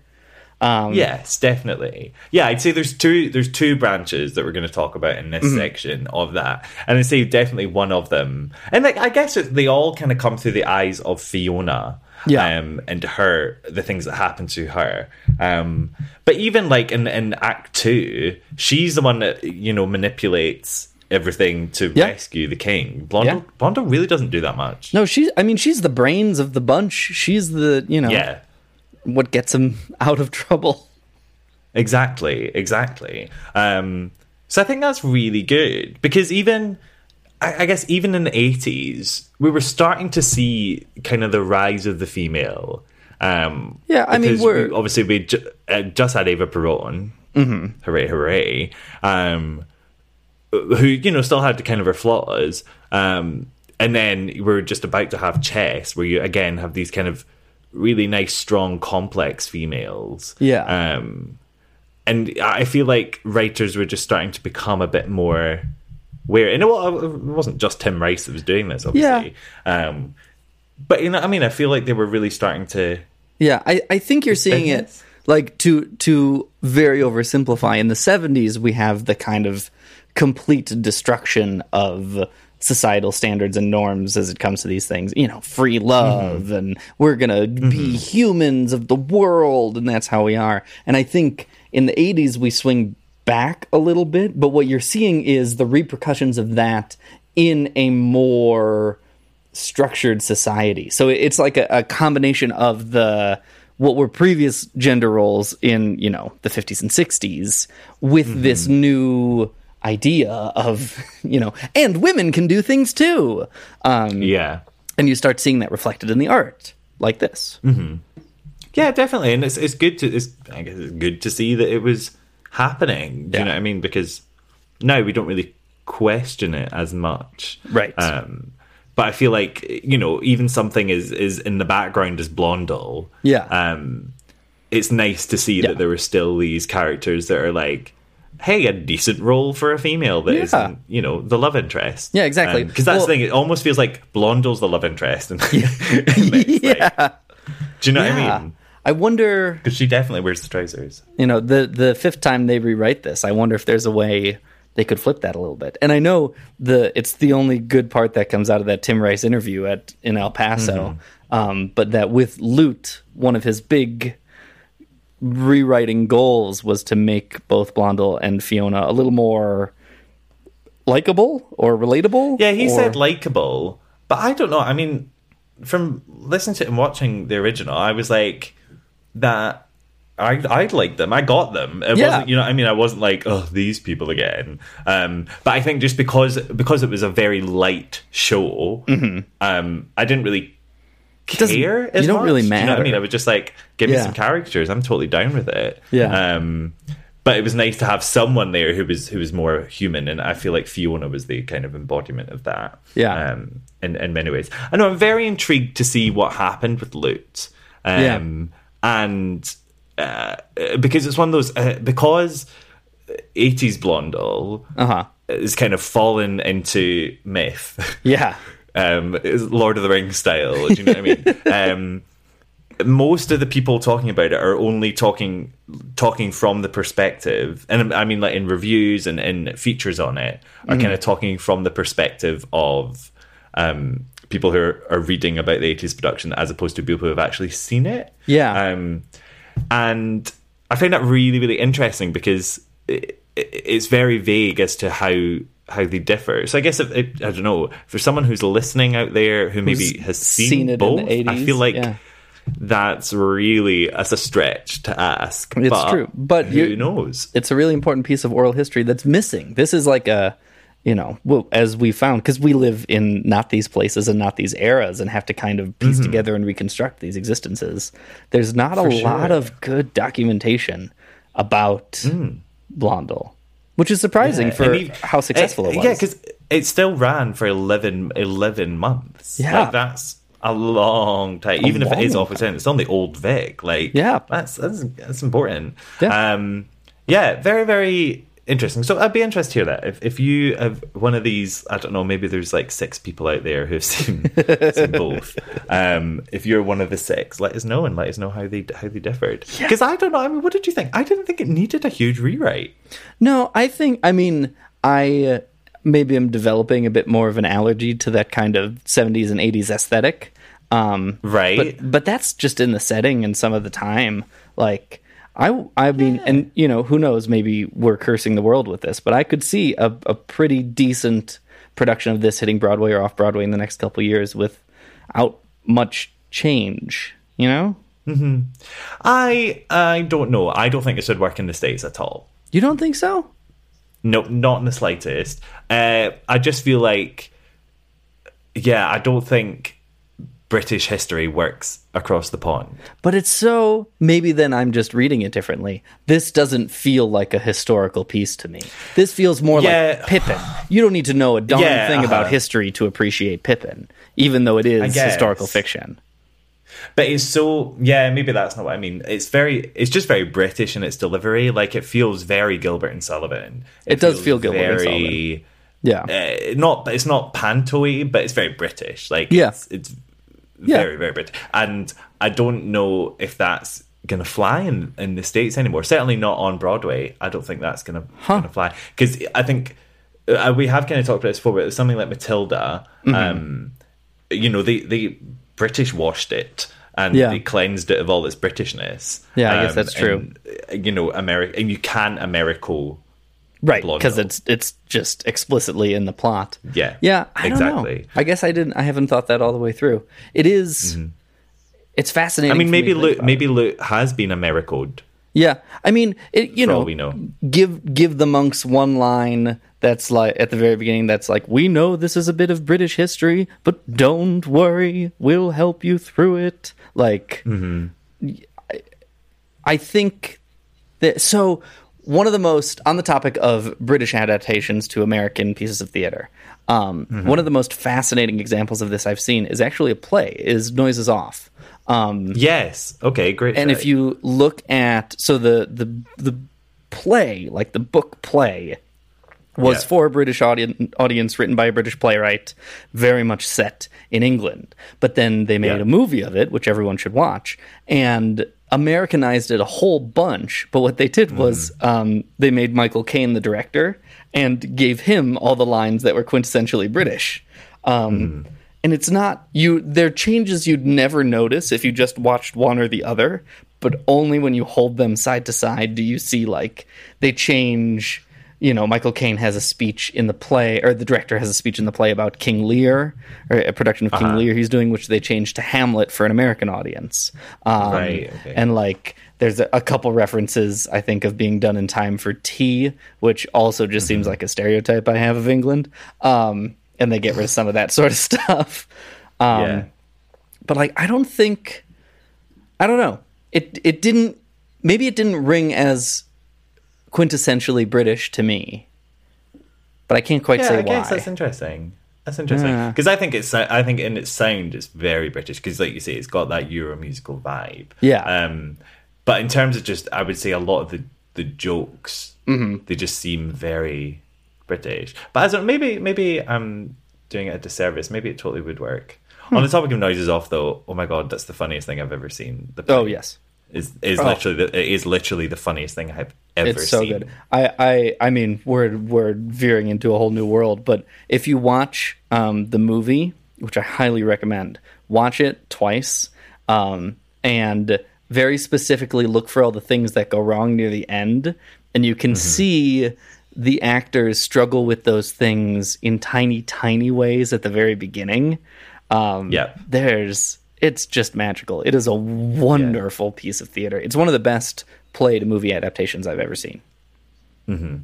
Um, yes, definitely. Yeah, I'd say there's two there's two branches that we're going to talk about in this Mhm. section of that, and I'd say definitely one of them, and like I guess it, they all kind of come through the eyes of Fiona. Yeah. Um, and her, the things that happen to her. Um, but even like in, in Act Two, she's the one that you know manipulates everything to Yeah. rescue the king. Blondel, Yeah. Blondel really doesn't do that much. No, she's. I mean, she's the brains of the bunch. She's the you know. Yeah. What gets him out of trouble? Exactly, exactly. Um, so I think that's really good because even, I, I guess, even in the eighties, we were starting to see kind of the rise of the female. Um, Yeah, I mean, we're- we, obviously we ju- uh, just had Eva Peron, Mhm. hooray, hooray. Um, who you know still had kind of her flaws. Um, and then we're just about to have chess, where you again have these kind of really nice, strong, complex females. Yeah. Um, and I feel like writers were just starting to become a bit more aware. And it wa- it wasn't just Tim Rice that was doing this, obviously. Um, but you know, I mean, I feel like they were really starting to. Yeah, I, I think you're seeing it like to to very oversimplify. In the '70s, we have the kind of complete destruction of societal standards and norms as it comes to these things. You know, free love, mm-hmm. and we're gonna be mm-hmm. humans of the world, and that's how we are. And I think in the '80s we swing back a little bit, but what you're seeing is the repercussions of that in a more structured society. So it's like a, a combination of the what were previous gender roles in you know the 50s and 60s with this mm-hmm. new idea of you know, and women can do things too. Um, yeah, and you start seeing that reflected in the art, like this. Mm-hmm. Yeah, definitely, and it's it's good to it's I guess it's good to see that it was happening. Do you know what I mean? Because now we don't really question it as much, right? Um, but I feel like you know, even something is is in the background as Blondel. Yeah. Um, it's nice to see that there were still these characters that are like, hey, a decent role for a female that Yeah. not you know, the love interest. Yeah, exactly. Because that's Well- the thing. It almost feels like Blondel's the love interest. And yeah. Do you know what I mean? I wonder Because she definitely wears the trousers. you know the the fifth time they rewrite this i wonder if there's a way they could flip that a little bit and i know the it's the only good part that comes out of that tim rice interview at in el paso um, but that with loot one of his big rewriting goals was to make both blondel and fiona a little more likable or relatable Yeah, he or- said likable, but I don't know. I mean, from listening to it and watching the original, I was like that. I I liked them. I got them. It Yeah. wasn't, you know, I mean, I wasn't like, oh, these people again. Um, but I think just because because it was a very light show, um, I didn't really care. As you don't much. really Do you know what I mean, I was just like, give me some characters. I'm totally down with it. Yeah. Um, but it was nice to have someone there who was who was more human, and I feel like Fiona was the kind of embodiment of that. Yeah. Um, in in many ways, I know I'm very intrigued to see what happened with Loot. Um, and uh, because it's one of those uh, because 80s Blondel uh-huh is kind of fallen into myth. yeah um, Lord of the Rings style. Do you know what I mean? Um, most of the people talking about it are only talking talking from the perspective, and I mean like in reviews and in features on it, are Mhm. kind of talking from the perspective of um, people who are, are reading about the 80s production as opposed to people who have actually seen it. Yeah. Um, and I find that really, really interesting because it, it, it's very vague as to how how they differ. So I guess if, if, I don't know for someone who's listening out there who maybe Who's has seen, seen it in both, the I feel like yeah. that's really as a stretch to ask. It's but true, but who you- knows? It's a really important piece of oral history that's missing. This is like a, you know, well, as we found, because we live in not these places and not these eras and have to kind of piece Mhm. together and reconstruct these existences. There's not For a lot of good documentation about Blondel, which is surprising Yeah, for and how successful eh, it was. Yeah, because it still ran for 11, 11 months. Yeah. like, that's a long time. Even if it is off its own, it's on the old Vic. Like, Yeah. that's that's that's important. Yeah, um, yeah, very very interesting. So I'd be interested to hear that if if you have one of these. I don't know. Maybe there's like six people out there who've seen, seen both. Um, if you're one of the six, let us know and let us know how they how they differed. Because I don't know. I mean, what did you think? I didn't think it needed a huge rewrite. No, I think I mean I uh, maybe am developing a bit more of an allergy to that kind of 70s and 80s aesthetic. Um, right. But but that's just in the setting and some of the time. Like I I mean, and you know, who knows? Maybe we're cursing the world with this, but I could see a, a pretty decent production of this hitting Broadway or off Broadway in the next couple years without much change. You know, hmm I I don't know. I don't think it should work in the states at all. you don't think so? No, not in the slightest. Uh, I just feel like, yeah, I don't think British history works across the pond. But it's so maybe then I'm just reading it differently. This doesn't feel like a historical piece to me. This feels more Yeah. like Pippin. You don't need to know a darn Yeah, thing about uh-huh. history to appreciate Pippin, even though it is historical fiction. But it's so yeah, maybe that's not what I mean. It's very, it's just very British in its delivery. Like it feels very Gilbert and Sullivan. It does feel Gilbert and very, Yeah. Uh, not, it's not pantoy, but it's very British. Like Yeah. it's, it's Yeah. very very British. And I don't know if that's gonna fly in in the states anymore. Certainly not on Broadway. I don't think that's gonna gonna fly because I think uh, we have kind of talked about this before. But something like Matilda. Mhm. Um, you know, they they British washed it and Yeah. they cleansed it of all its Britishness. Yeah, I guess that's true. and, uh, you know, America, and you can Americo. Right, because it's it's just explicitly in the plot. Yeah, Yeah, I don't know. exactly. I guess I didn't. I haven't thought that all the way through. It is- It's fascinating. Mm-hmm. I mean, maybe think Luke, maybe Luke has been Americoed. Yeah, I mean, it, you know, we know. give give the monks one line that's like at the very beginning. That's like, we know this is a bit of British history, but don't worry, we'll help you through it. Like, I, I think that so. One of the most on the topic of British adaptations to American pieces of theater. Um, One of the most fascinating examples of this I've seen is actually a play. Is Noises Off. Um, Yes. Okay. Great. and if you look at so the the the play like the book play was Yeah. for a british audience, audience written by a british playwright very much set in england but then they made Yeah. a movie of it which everyone should watch and americanized it a whole bunch but what they did was Mm. um, they made michael caine the director and gave him all the lines that were quintessentially british um, Mm. and it's not you they're changes you'd never notice if you just watched one or the other but only when you hold them side to side do you see like they change you know michael caine has a speech in the play or the director has a speech in the play about king lear or a production of king Uh-huh. lear he's doing which they changed to hamlet for an american audience um, Right, okay. and like there's a, a couple references i think of being done in time for tea which also just seems Mm-hmm. like a stereotype i have of england um, and they get rid of some of that sort of stuff um, yeah. but like I don't think I don't know. It it didn't maybe it didn't ring as quintessentially British to me. But I can't quite yeah, say I why. that's interesting. That's interesting Yeah. because I think it's I think in its sound it's very British because like you say it's got that Euro musical vibe. Yeah. Um, but in terms of just I would say a lot of the the jokes Mhm. they just seem very British. But as a, maybe maybe I'm doing it a disservice. Maybe it totally would work. Hmm. On the topic of noises off though, oh my god, that's the funniest thing I've ever seen. The Oh, yes. Is is Oh. literally the, it is literally the funniest thing I've ever seen. it's so seen. good. I, I I mean we're we're veering into a whole new world, but if you watch um, the movie, which I highly recommend, watch it twice, um, and very specifically look for all the things that go wrong near the end, and you can see the actors struggle with those things in tiny, tiny ways at the very beginning. Um, Yeah. there's it's just magical. It is a wonderful piece of theater. It's one of the best play to movie adaptations I've ever seen. hmm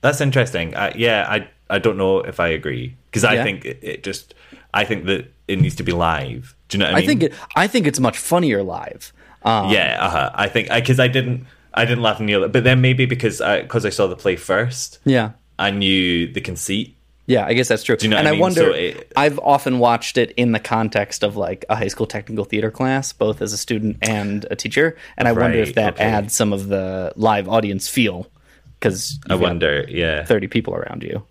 That's interesting. Yeah, I I don't know if I agree because I Yeah. think it, it just I think that it needs to be live. Do you know what I I, mean? think it. I think it's much funnier live. Um, yeah, uh-huh. I think because I, didn't I didn't laugh and kneel, but then maybe because because I, saw the play first, yeah, I knew the conceit. Yeah. I guess that's true. Do you know and what I mean? wonder. So it- I've often watched it in the context of like a high school technical theater class, both as a student and a teacher, and I wonder if that okay. adds some of the live audience feel because I wonder, yeah, thirty people around you.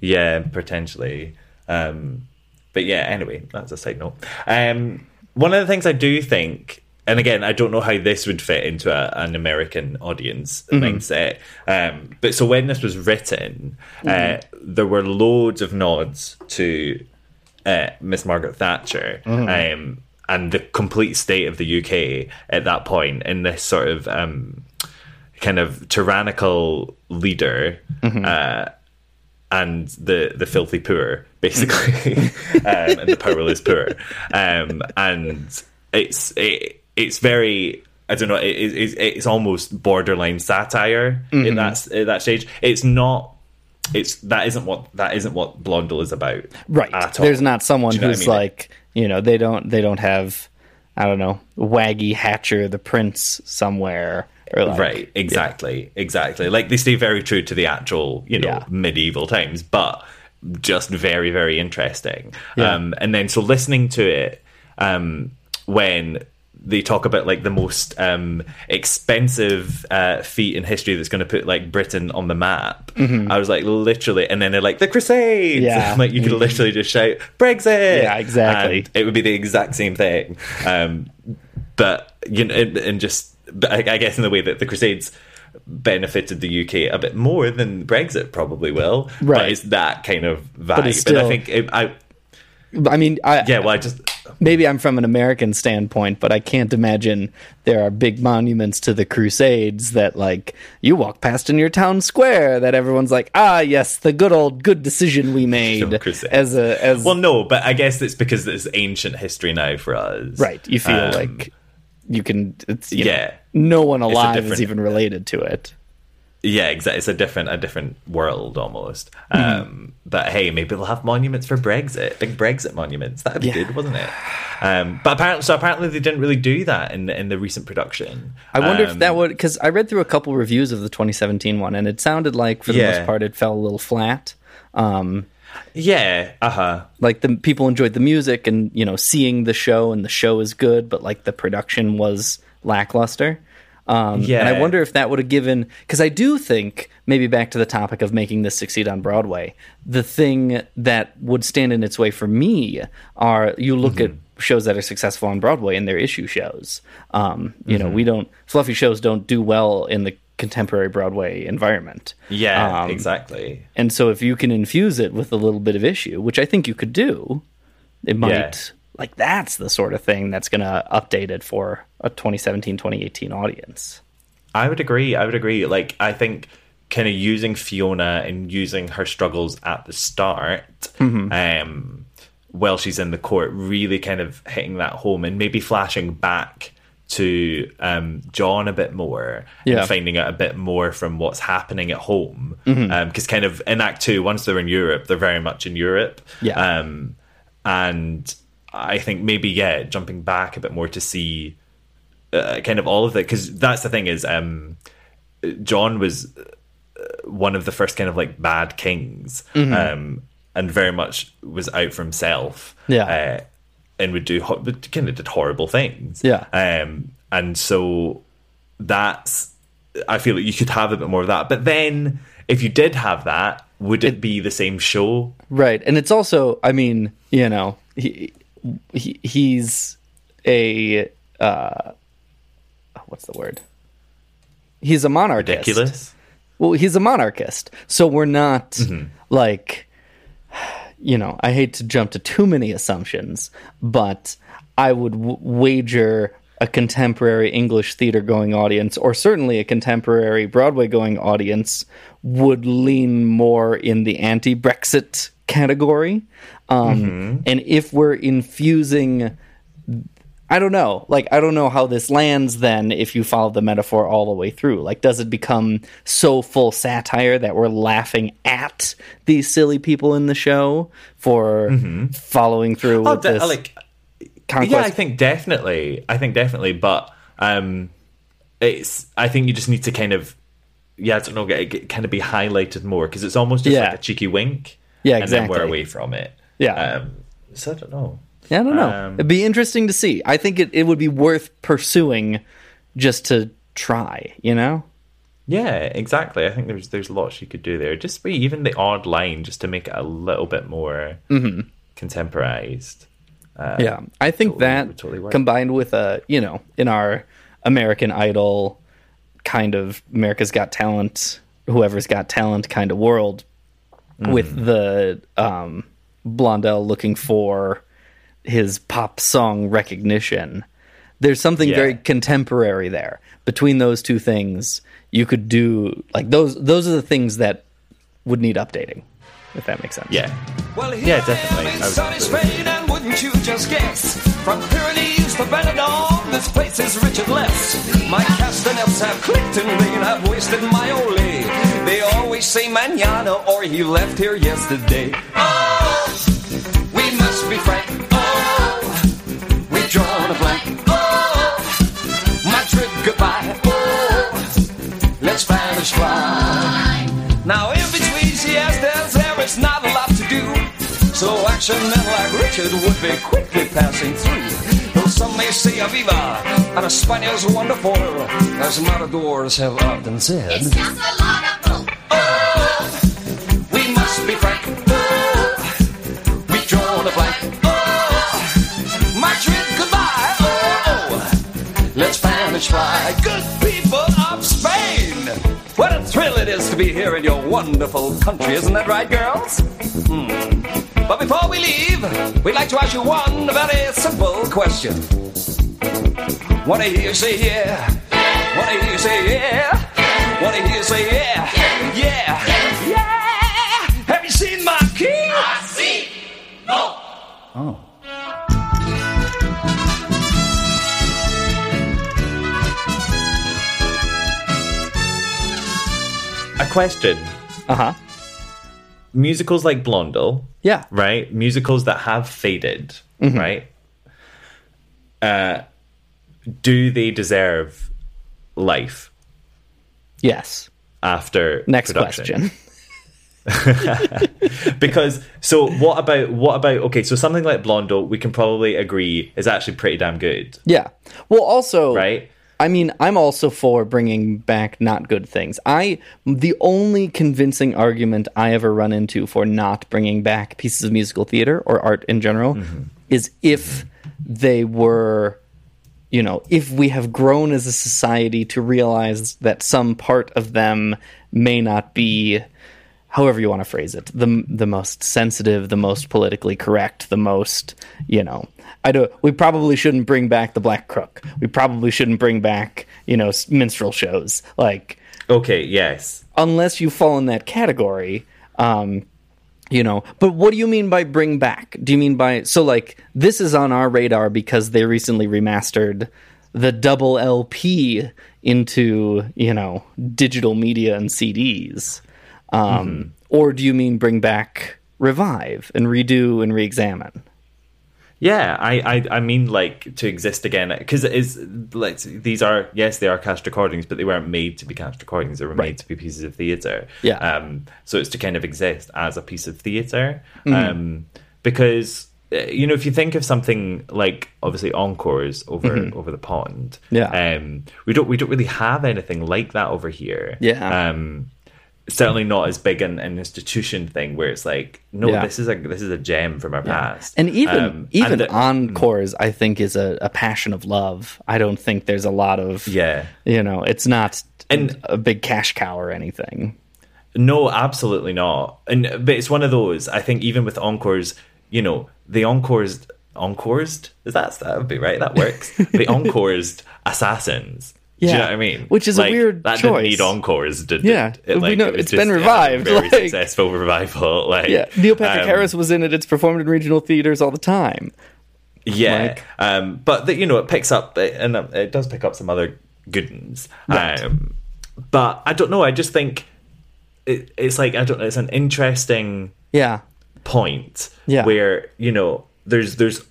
Yeah, potentially. Um, but yeah, anyway, that's a side note. Um, one of the things I do think, and again, I don't know how this would fit into a, an American audience Mhm. mindset. Um, but so when this was written, uh, Mhm. there were loads of nods to uh, Miss Margaret Thatcher. Mhm. Um, and the complete state of the UK at that point in this sort of um, kind of tyrannical leader Mhm. uh, and the the filthy poor, basically, um, and the powerless poor, um, and it's it, it's very. I don't know. It, it, it's- almost borderline satire Mhm. in that at that stage. It's not. It's that isn't what that isn't what Blondel is about. Right. There's not someone you know who's I mean? like you know they don't they don't have I don't know Maggie Thatcher the Prince somewhere like, right exactly exactly like they stay very true to the actual you know Yeah. medieval times but just very very interesting Yeah. um and then so listening to it um when they talk about like the most um expensive uh feat in history that's going to put like britain on the map Mhm. i was like literally and then they're like the crusades Yeah. like you could Mhm. literally just shout brexit Yeah, exactly. And it would be the exact same thing um but you know, and, and just, but I, I guess in the way that the Crusades benefited the UK a bit more than Brexit probably will. But Right. it's that kind of vibe. But and I think it, I, I mean, I, yeah, well, I just, maybe I'm from an American standpoint, but I can't imagine there are big monuments to the Crusades that, like, you walk past in your town square that everyone's like, ah, yes, the good old good decision we made as a as well, no, but I guess it's because it's ancient history now for us. right. You feel Um, like you can, it's, you know, yeah. no one alive is even related to it. Yeah, exactly. It's a different a different world almost. Mhm. Um, but hey, maybe they'll have monuments for Brexit, big Brexit monuments. That'd be Yeah. good, wasn't it? Um, but apparently, so apparently they didn't really do that in in the recent production. I wonder Um, if that would because I read through a couple reviews of the 2017 one, and it sounded like for the Yeah. most part it fell a little flat. Um, Yeah, uh huh. like the people enjoyed the music and you know seeing the show, and the show is good, but like the production was lackluster. Um, Yeah. and I wonder if that would have given because I do think maybe back to the topic of making this succeed on Broadway. The thing that would stand in its way for me are you look Mm-hmm. at shows that are successful on Broadway and their issue shows. Um, you know, Mhm. we don't fluffy shows don't do well in the contemporary Broadway environment. Yeah, Um, exactly. And so if you can infuse it with a little bit of issue, which I think you could do, it might Yeah. Like that's the sort of thing that's going to update it for a 2017 2018 audience. I would agree. I would agree. Like, I think kind of using Fiona and using her struggles at the start, Mhm. um, while she's in the court, really kind of hitting that home and maybe flashing back to um, John a bit more Yeah. and finding out a bit more from what's happening at home. Because kind of in Act Two, once they're in Europe, they're very much in Europe. Yeah. Um, and I think maybe yeah, jumping back a bit more to see uh, kind of all of it because that's the thing is um, John was uh, one of the first kind of like bad kings Mhm. um, and very much was out for himself Yeah. uh, and would do ho- kind of did horrible things Yeah. um, and so that's I feel like you could have a bit more of that but then if you did have that would it be the same show Right. And it's also, I mean, you know, he, he he's a uh what's the word? He's a monarchist. ridiculous Well, he's a monarchist. So we're not Mhm. like you know, I hate to jump to too many assumptions, but I would w- wager a contemporary English theater going audience, or certainly a contemporary Broadway going audience, would lean more in the anti Brexit category. Um, Mhm. And if we're infusing I don't know. Like, I don't know how this lands then if you follow the metaphor all the way through. Like, does it become so full satire that we're laughing at these silly people in the show for following through Oh, with de- this like conquest? Yeah, I think definitely. I think definitely, but um, it's. I think you just need to kind of, yeah, I don't know, get, get, kind of be highlighted more because it's almost just Yeah. like a cheeky wink. Yeah, exactly. And then we're away from it. Yeah. Um, so I don't know. Yeah, I don't know. Um, It'd be interesting to see. I think it, it would be worth pursuing just to try, you know? Yeah, exactly. I think there's there's lots you could do there. Just be even the odd line, just to make it a little bit more Mhm. contemporized. Uh, yeah, I think totally- that totally combined with a you know in our American Idol kind of America's Got Talent, whoever's got talent kind of world, Mm-hmm. with the um, Blondel looking for his pop song recognition. There's something Yeah. very contemporary there. Between those two things, you could do like those. Those are the things that would need updating, if that makes sense. Yeah. Well, here Yeah, I definitely. am in I would sunny absolutely Spain, and wouldn't you just guess? From Pyrenees to Benidorm, this place is rich and less. My castanets have clicked and rain have wasted my ole. They always say mañana or he left here yesterday. Oh, we must be frank. Oh, we've drawn a blank. Oh, my trip goodbye. Oh, let's Spanish fly. Now in between siestas there is not a lot to do. So action men like Richard would be quickly passing through. Though some may say Aviva and Espana's wonderful, as matadors have often said. It's just a lot of boom. Oh, we must be frank. Spanish fly. Good people of Spain. What a thrill it is to be here in your wonderful country, isn't that right, girls? Hmm. But before we leave, we'd like to ask you one very simple question. Wanna hear you say yeah? Wanna hear you say yeah? Wanna hear you say yeah? Yeah! Yeah! Have you seen my key? I see! No! Oh. Question. Uh huh. Musicals like Blondel, Yeah. right? Musicals that have faded, Mhm. right? Uh, do they deserve life Yes. after Next production? question. because so what about what about okay so something like Blondel we can probably agree is actually pretty damn good Yeah. Well, also, right? I mean, I'm also for bringing back not good things. I the only convincing argument I ever run into for not bringing back pieces of musical theater or art in general mm-hmm. is if they were you know, if we have grown as a society to realize that some part of them may not be however you want to phrase it the the most sensitive the most politically correct the most you know i do we probably shouldn't bring back the black crook. We probably shouldn't bring back you know minstrel shows. Like okay yes. unless you fall in that category um you know. But what do you mean by bring back? Do you mean by so like this is on our radar because they recently remastered the double lp into you know digital media and cds um or do you mean bring back revive and redo and re-examine Yeah, I, I, I mean, like to exist again because it is like these are yes, they are cast recordings, but they weren't made to be cast recordings. They were made to be pieces of theatre. Yeah. Um. So it's to kind of exist as a piece of theatre. Mhm. Um. Because uh, you know, if you think of something like obviously encores over Mhm. over the pond. Yeah. Um. We don't we don't really have anything like that over here. Yeah. Um. Certainly not as big an, an institution thing where it's like, no, Yeah. this is a this is a gem from our past. And even Um, even and the- encores, I think, is a, a passion of love. I don't think there's a lot of Yeah. You know, it's not And- a big cash cow or anything. No, absolutely not. And but it's one of those. I think even with encores, you know, the encores, encores is that that would be right. That works. the encores assassins. Do you Yeah. know what I mean? Which is a Like, weird that choice. didn't need encores, did Yeah, it? we know- it it's been just, yeah, revived, very like- successful revival. Like, Yeah, Neil Patrick um, Harris was in it. It's performed in regional theaters all the time. Yeah, Like- um, but the, you know, it picks up and it does pick up some other good ones. Right. Um, but I don't know. I just think it, it's like I don't. know, It's an interesting Yeah, point Yeah. where you know there's there's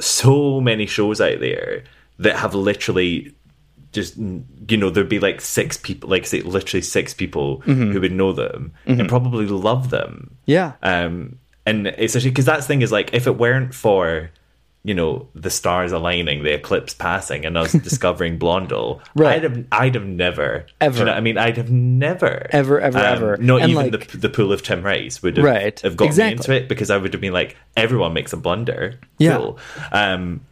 so many shows out there that have literally just you know there'd be like six people like say literally six people Mhm. who would know them Mhm. and probably love them yeah, um and it's actually because that's the thing is like if it weren't for you know the stars aligning the eclipse passing and us discovering blondel Right. i'd have i'd have never Ever. you know i mean i'd have never Ever, ever, ever. not And, even like- the, the pool of tim rice would have, Right. have got Exactly. me into it because i would have been like everyone makes a blunder Yeah. cool um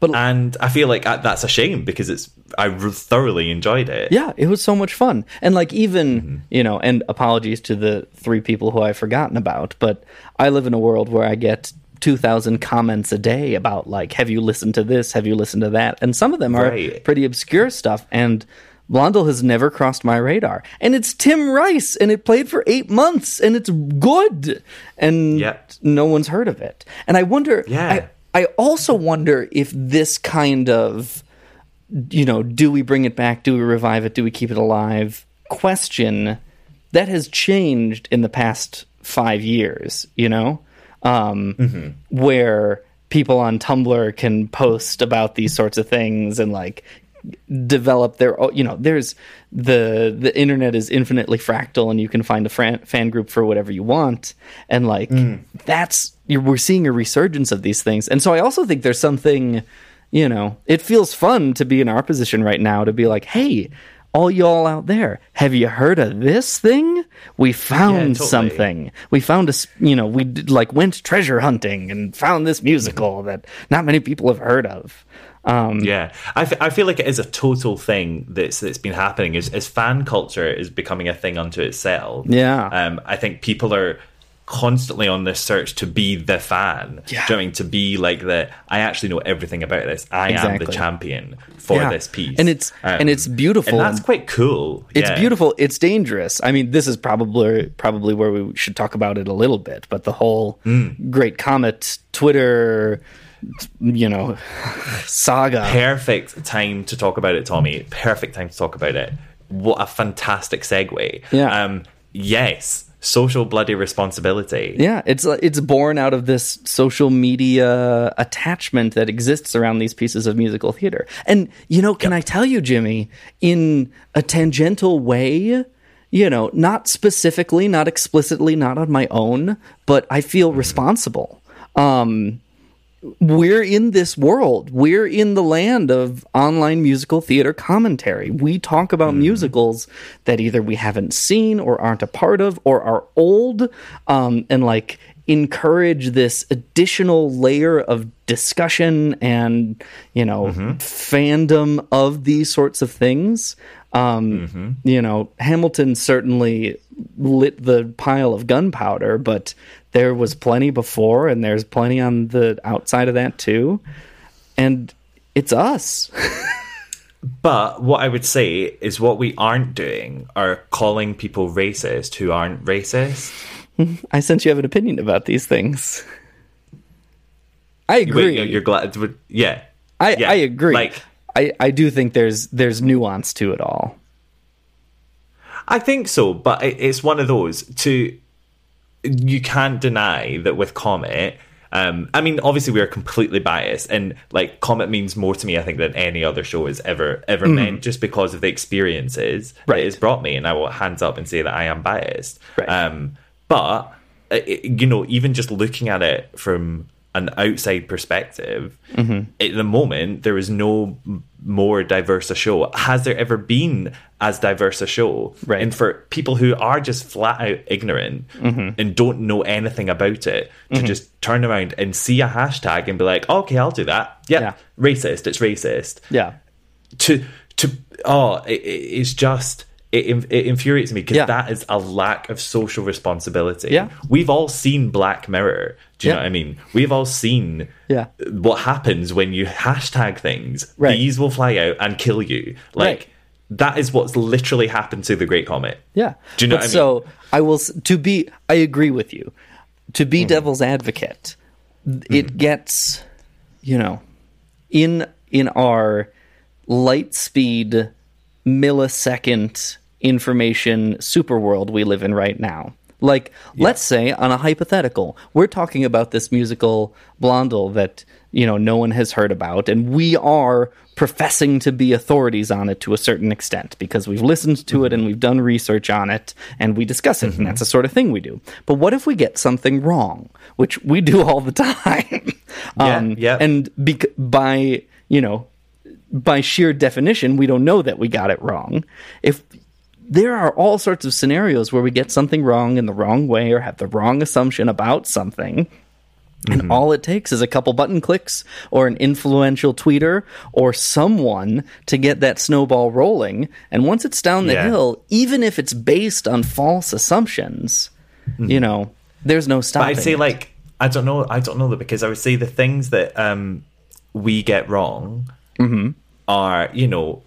But- and i feel like that- that's a shame because it's i thoroughly enjoyed it yeah, it was so much fun. And like even Mm-hmm. you know, and apologies to the three people who I've forgotten about, but I live in a world where I get. 2000 comments a day about like have you listened to this have you listened to that and some of them are Right. pretty obscure stuff and Blondel has never crossed my radar and it's Tim Rice and it played for 8 months and it's good and Yep. no one's heard of it and I wonder Yeah. I, also wonder if this kind of you know, do we bring it back? Do we revive it? Do we keep it alive? Question that has changed in the past five years, you know, um, where people on Tumblr can post about these sorts of things and like develop their you know there's the the internet is infinitely fractal and you can find a fan, fan group for whatever you want and like that's you're, we're seeing a resurgence of these things and so i also think there's something you know it feels fun to be in our position right now to be like hey all y'all out there have you heard of this thing we found totally. something we found a, you know we did, like went treasure hunting and found this musical that not many people have heard of um Yeah, I, f- I feel like it is a total thing that's that's been happening. Is as fan culture is becoming a thing unto itself. Yeah. um, I think people are constantly on this search to be the fan. Yeah. Do you know I mean? To be like the I actually know everything about this. I am the champion for Yeah. this piece, And it's- and it's beautiful. and that's quite cool. It's Yeah. beautiful. It's dangerous. I mean, this is probably probably where we should talk about it a little bit. But the whole Mm. Great Comet Twitter, you know, saga. Perfect time to talk about it, Tommy. Perfect time to talk about it. what a fantastic segue. Yeah. Um, yes, social bloody responsibility. Yeah, it's uh, it's born out of this social media attachment that exists around these pieces of musical theater. And you know, can I tell you, Jimmy, in a tangential way, you know, not specifically, not explicitly, not on my own, but I feel responsible. Um, we're in this world. We're in the land of online musical theater commentary. We talk about musicals that either we haven't seen or aren't a part of or are old um, and like encourage this additional layer of discussion and, you know, fandom of these sorts of things. Um, You know, Hamilton certainly lit the pile of gunpowder, but there was plenty before, and there's plenty on the outside of that too. And it's us. But what I would say is what we aren't doing are calling people racist who aren't racist. I sense you have an opinion about these things. I agree. Wait, you're, glad. Yeah. I, Yeah, I agree. like- I, I do think there's there's nuance to it all. I think so, but it- it's one of those to you can't deny that with Comet. Um, I mean, obviously we are completely biased, and like Comet means more to me, I think, than any other show has ever ever Mhm. meant, just because of the experiences Right. it has brought me. And I will hands up and say that I am biased. Um, but uh, you know, even just looking at it from an outside perspective, Mhm. at the moment there is no more diverse a show has there ever been as diverse a show Right. and for people who are just flat out ignorant Mhm. and don't know anything about it to Mhm. just turn around and see a hashtag and be like okay i'll do that yeah, Yeah. racist it's racist Yeah. to to oh it, it- it's just it, it infuriates me because that is a lack of social responsibility Yeah. we've all seen black mirror do you know what i mean we've all seen Yeah. what happens when you hashtag things Right. bees will fly out and kill you like Right. that is what's literally happened to the great comet Yeah. Do you know but what I so I will to be I agree with you. To be mm-hmm. devil's advocate, it mm-hmm. gets you know in in our light speed millisecond information super world we live in right now. Like, let's say on a hypothetical, we're talking about this musical Blondel that, you know, no one has heard about, and we are professing to be authorities on it to a certain extent because we've listened to it mm-hmm. and we've done research on it and we discuss it, and mm-hmm. that's the sort of thing we do. But what if we get something wrong, which we do all the time? Yeah, um, yeah. And bec- by, you know, by sheer definition, we don't know that we got it wrong. If there are all sorts of scenarios where we get something wrong in the wrong way or have the wrong assumption about something. And all it takes is a couple button clicks or an influential tweeter or someone to get that snowball rolling. And once it's down the Yeah. hill, even if it's based on false assumptions, you know, there's no but stopping. i'd say it. like i don't know i don't know that because i would say the things that um we get wrong Mm-hmm. are you know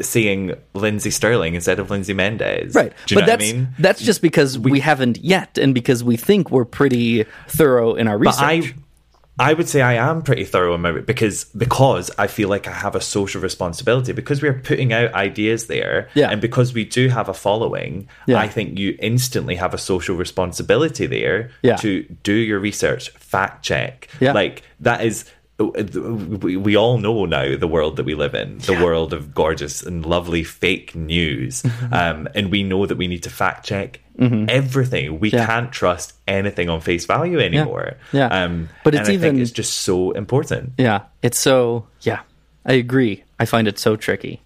seeing lindsey stirling instead of lindsay mendez Right. do you but that's i mean that's just because we, haven't yet and because we think we're pretty thorough in our research. But I, I would say I am pretty thorough in my because because I feel like I have a social responsibility because we're putting out ideas there, Yeah. and because we do have a following. Yeah. I think you instantly have a social responsibility there Yeah. to do your research, fact check. Yeah. like that is. We, we all know now the world that we live in, the world of gorgeous and lovely fake news, Mm-hmm. um, and we know that we need to fact check everything. We Yeah. can't trust anything on face value anymore. Yeah. Um, But it's I think even- it's just so important. Yeah, it's so yeah. I agree. I find it so tricky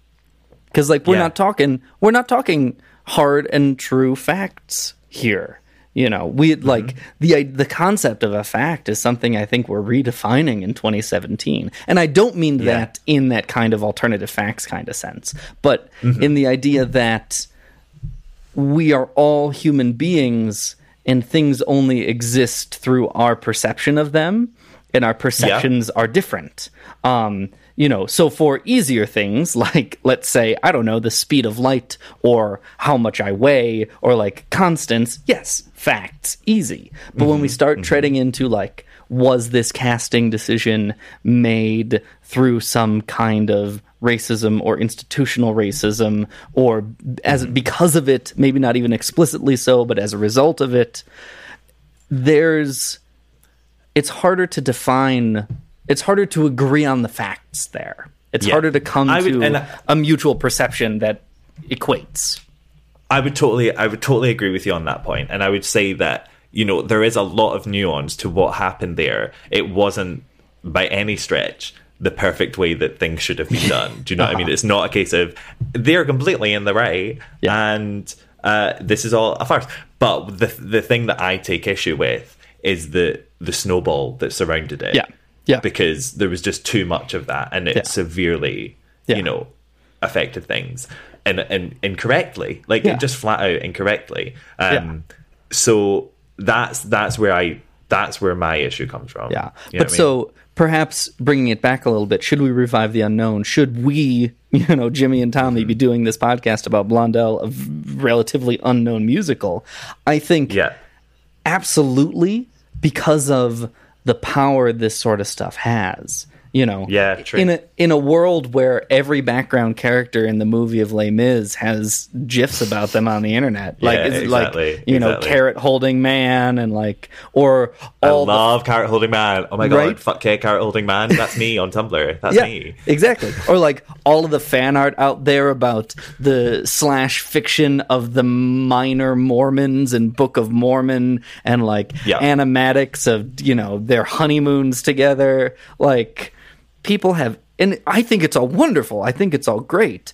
because like we're Yeah. not talking we're not talking hard and true facts here. You know, we Mm-hmm. like the the concept of a fact is something I think we're redefining in 2017, and I don't mean Yeah. that in that kind of alternative facts kind of sense, but Mm-hmm. in the idea that we are all human beings and things only exist through our perception of them and our perceptions are different um you know so for easier things like let's say i don't know the speed of light or how much i weigh or like constants yes facts easy. But when we mm-hmm, start mm-hmm. treading into like was this casting decision made through some kind of racism or institutional racism or as mm-hmm. because of it maybe not even explicitly so but as a result of it there's it's harder to define it's harder to agree on the facts there it's Yeah. harder to come would- to and- a mutual perception that equates I would totally, I would totally agree with you on that point, and I would say that you know there is a lot of nuance to what happened there. It wasn't by any stretch the perfect way that things should have been done. Do you know what I mean? It's not a case of they're completely in the right, and uh, this is all a farce. But the the thing that I take issue with is the the snowball that surrounded it. Yeah. Yeah. because there was just too much of that, and it Yeah. severely, Yeah. you know, affected things and and incorrectly like Yeah. it just flat out incorrectly um so that's that's where i that's where my issue comes from Yeah. You know but I mean? so perhaps bringing it back a little bit, should we revive the unknown? Should we, you know, Jimmy and Tommy Mm-hmm. be doing this podcast about Blondel, a relatively unknown musical? I think yeah absolutely because of the power this sort of stuff has. You know, Yeah, true. in a in a world where every background character in the movie of Les Mis has gifs about them on the internet, like Yeah, exactly, like you know, exactly. carrot holding man, and like or I the love carrot holding man. Oh my god, Right? fuck yeah, carrot holding man. That's me on Tumblr. That's yeah, me. exactly. Or like all of the fan art out there about the slash fiction of the minor Mormons and Book of Mormon and like Yeah. animatics of you know their honeymoons together. Like people have, and I think it's all wonderful. I think it's all great.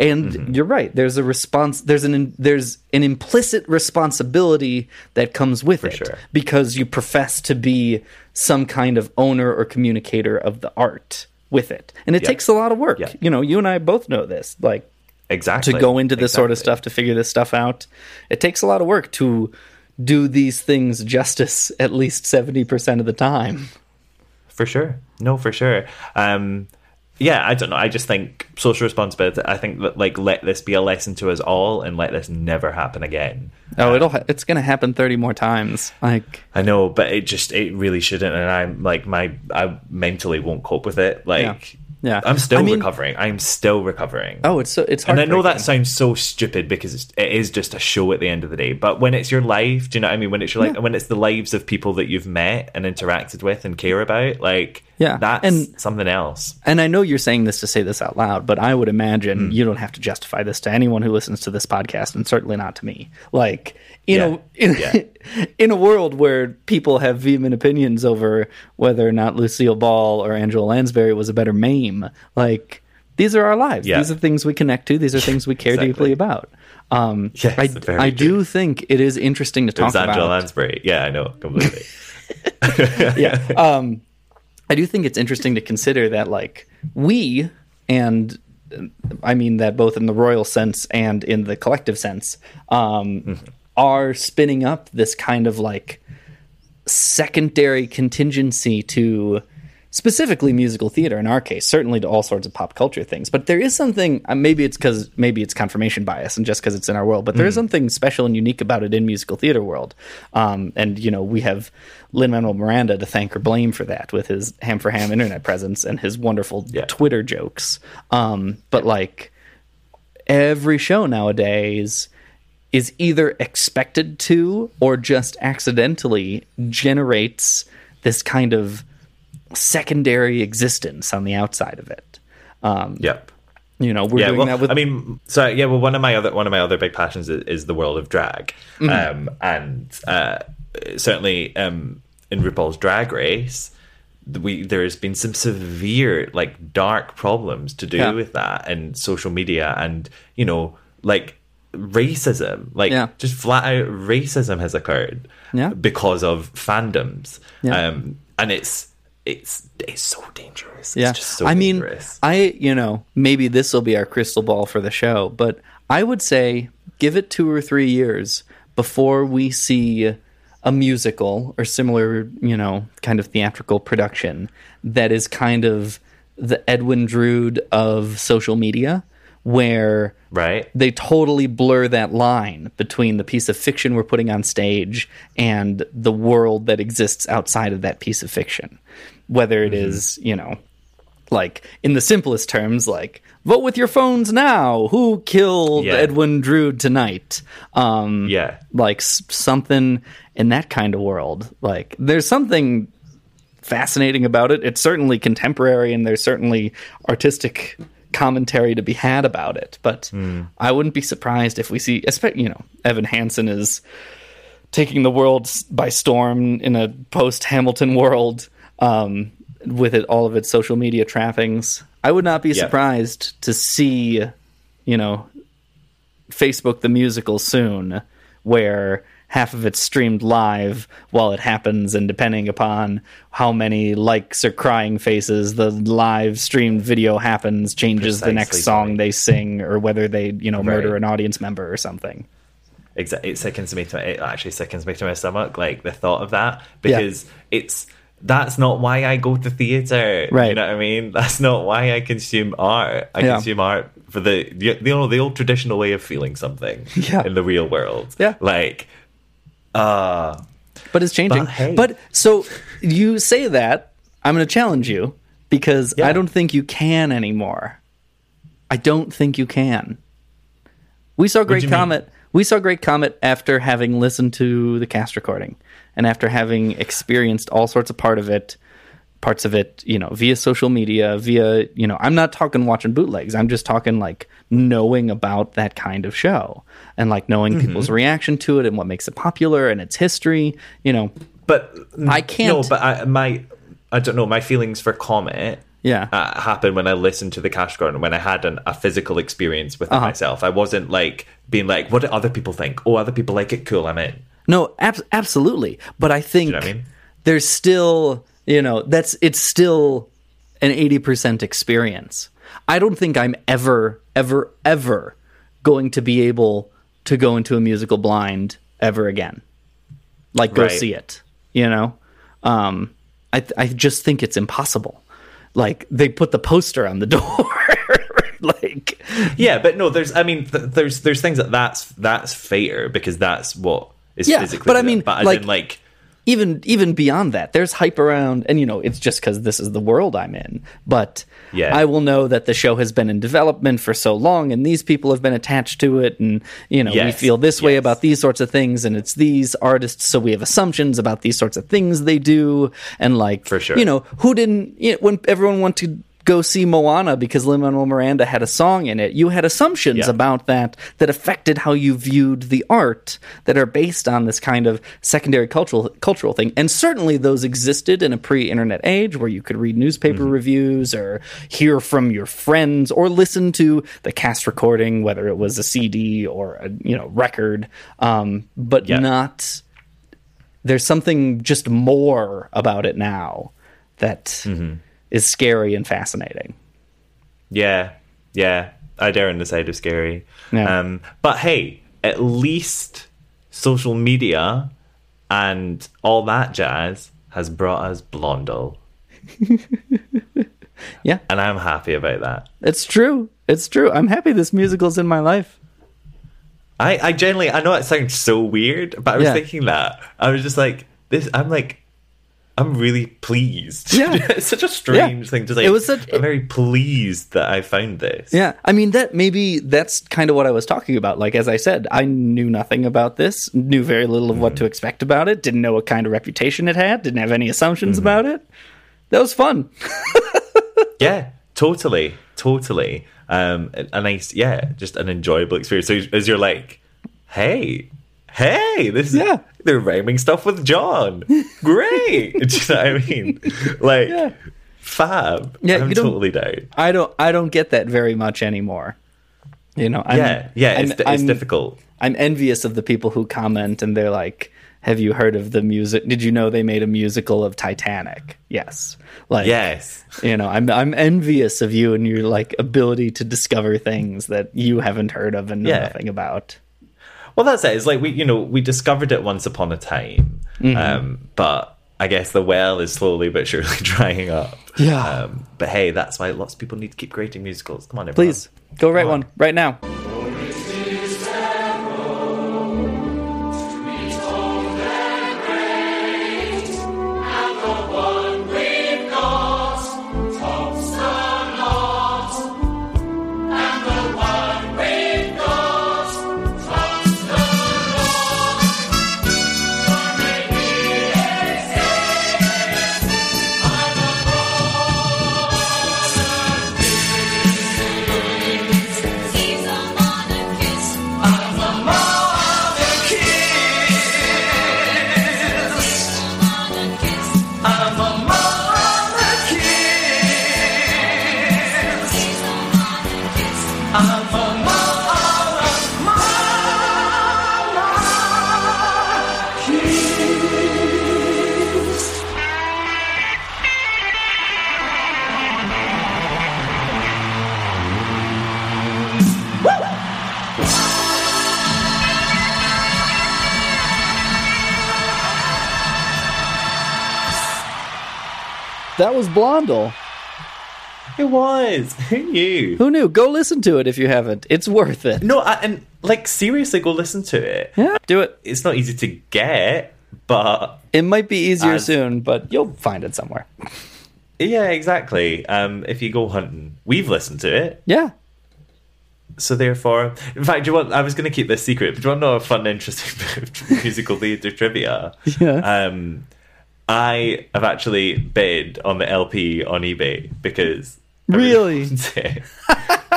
And Mm-hmm. you're right. There's a response. There's an there's an implicit responsibility that comes with it sure. because you profess to be some kind of owner or communicator of the art with it. And it Yeah. takes a lot of work. Yeah. You know, you and I both know this. Like Exactly. to go into this sort of stuff to figure this stuff out. It takes a lot of work to do these things justice at least 70% of the time. For sure. No, for sure. Um, yeah, I don't know. I just think social responsibility. I think that like let this be a lesson to us all, and let this never happen again. Oh, it'll ha- it's going to happen 30 more times. Like I know, but it just it really shouldn't, and I'm like my I mentally won't cope with it. Like, Yeah. I'm still I mean- recovering. I'm still recovering. Oh, it's so it's hard. and I know that sounds so stupid because it's, it is just a show at the end of the day. But when it's your life, do you know what I mean? When it's your life, when it's the lives of people that you've met and interacted with and care about, like Yeah, that's and- something else. And I know you're saying this to say this out loud, but I would imagine hmm. you don't have to justify this to anyone who listens to this podcast, and certainly not to me. Like in Yeah. a in, Yeah. in a world where people have vehement opinions over whether or not Lucille Ball or Angela Lansbury was a better meme, like these are our lives. Yeah. These are things we connect to. These are things we care Exactly. deeply about. Um, Yes, I, I do think it is interesting to talk talk Angela about. Lansbury. Yeah, I know completely. yeah. Um, I do think it's interesting to consider that, like, we, and I mean that both in the royal sense and in the collective sense, um, are spinning up this kind of like secondary contingency to specifically musical theater in our case certainly to all sorts of pop culture things. But there is something uh, maybe it's because maybe it's confirmation bias and just because it's in our world but there is something special and unique about it in musical theater world. Um, and you know we have lin manuel miranda to thank or blame for that with his ham for ham internet presence and his wonderful twitter jokes. Um, but like every show nowadays is either expected to or just accidentally generates this kind of secondary existence on the outside of it. Um, yep. You know, we're yeah, doing well, that with. I mean, so yeah, well, one of my other one of my other big passions is, is the world of drag, Mhm. um, and uh, certainly um, in RuPaul's Drag Race, we there has been some severe, like, dark problems to do Yeah. with that, and social media, and you know, like racism, like Yeah. just flat out racism has occurred, Yeah. because of fandoms, um, and it's it's it's so dangerous. yeah, it's just so I mean, dangerous. I you know maybe this will be our crystal ball for the show, but I would say give it two or three years before we see a musical or similar, you know, kind of theatrical production that is kind of the Edwin Drood of social media, where right they totally blur that line between the piece of fiction we're putting on stage and the world that exists outside of that piece of fiction whether it Mm-hmm. is you know like in the simplest terms like vote with your phones now. Who killed Yeah. edwin drood tonight? Um Yeah. like s- something in that kind of world. Like there's something fascinating about it. It's certainly contemporary and there's certainly artistic commentary to be had about it. But i wouldn't be surprised if we see especially you know evan hansen is taking the world by storm in a post Hamilton world um, with it all of its social media trappings. I would not be Yeah. surprised to see, you know, Facebook the musical soon, where half of it's streamed live while it happens, and depending upon how many likes or crying faces the live streamed video happens, changes the next Precisely, song they sing, or whether they, you know, murder an audience member or something. It sickens me to it actually sickens me to my stomach like the thought of that because it's that's not why I go to theater Right. you know what I mean that's not why I consume art I Yeah. consume art for the you know the old traditional way of feeling something Yeah. in the real world Yeah. like uh but it's changing. But But, so you say that I'm going to challenge you because I don't think you can anymore. I don't think you can. We saw Great you mean? Comet. We saw Great Comet after having listened to the cast recording and after having experienced all sorts of part of it, parts of it, you know, via social media, via, you know, I'm not talking watching bootlegs. I'm just talking like knowing about that kind of show and like knowing Mm-hmm. people's reaction to it and what makes it popular and its history, you know. but I can't- no but I, my I don't know my feelings for Comet Yeah. uh, happened when I listened to the Cash Garden when I had an, a physical experience with Uh-huh. myself. I wasn't like being like, "What do other people think? Oh, other people like it. Cool, I'm in." No, ab- absolutely. But I think know I mean? there's still, you know, that's it's still an 80% experience. I don't think I'm ever ever ever going to be able to go into a musical blind ever again. Like go Right. see it, you know? Um I th- I just think it's impossible. Like they put the poster on the door. like Yeah, but no, there's. I mean, th- there's there's things that that's that's fair because that's what is Yeah, physically. but I mean, but like- in, like even even beyond that there's hype around and you know it's just because this is the world i'm in but Yeah. i will know that the show has been in development for so long and these people have been attached to it and you know we feel this way about these sorts of things and it's these artists so we have assumptions about these sorts of things they do and like For sure. you know who didn't you know, when everyone went to go see Moana because Lin Manuel Miranda had a song in it. You had assumptions Yeah. about that that affected how you viewed the art that are based on this kind of secondary cultural cultural thing. And certainly those existed in a pre-internet age where you could read newspaper Mm-hmm. reviews or hear from your friends or listen to the cast recording, whether it was a CD or a you know record, um, but Yeah. not. There's something just more about it now that is scary and fascinating. yeah, yeah. I dare on the side of scary. Yeah. Um, but hey, at least social media and all that jazz has brought us Blondel, Yeah, and I'm happy about that. it's true. It's true. I'm happy this musical's in my life. I, I generally, I know it sounds so weird, but I was Yeah. thinking that I was just like, this. I'm like, I'm really pleased. Yeah. it's such a strange thing to say. It was such- I'm very pleased that I found this. Yeah, I mean that maybe that's kind of what I was talking about. Like as I said, I knew nothing about this, knew very little of what to expect about it, didn't know what kind of reputation it had, didn't have any assumptions about it. That was fun. Yeah, totally, totally. Um, a, a nice, yeah, just an enjoyable experience. So as you're like, hey, hey, this is Yeah. they're rhyming stuff with John. Great. Do you know what I mean? Like, Yeah. fab. Yeah, I'm totally down. I don't I don't get that very much anymore. You know, I'm, yeah, yeah, it's, I'm- it's I'm- difficult. I'm envious of the people who comment and they're like, "Have you heard of the music? Did you know they made a musical of Titanic?" Yes. Like Yes. You know, I'm I'm envious of you and your like ability to discover things that you haven't heard of and know Yeah. nothing about. Well, that's it. It's like we, you know, we discovered it once upon a time, Mm-hmm. um, but I guess the well is slowly but surely drying up. Yeah. Um, but hey, that's why lots of people need to keep creating musicals. Come on, everyone. Please go write one right now. That was Blondel. It was. Who knew? Who knew? Go listen to it if you haven't. It's worth it. No, I, and like seriously, go listen to it. Yeah, do it. It's not easy to get, but It might be easier As- soon, but you'll find it somewhere. yeah, exactly. Um, if you go hunting, we've listened to it. Yeah. So therefore, in fact, do you want? I was going to keep this secret, but do you want to know a fun, interesting bit of musical theatre trivia? Yeah. Um, I have actually bid on the LP on eBay because Really? it.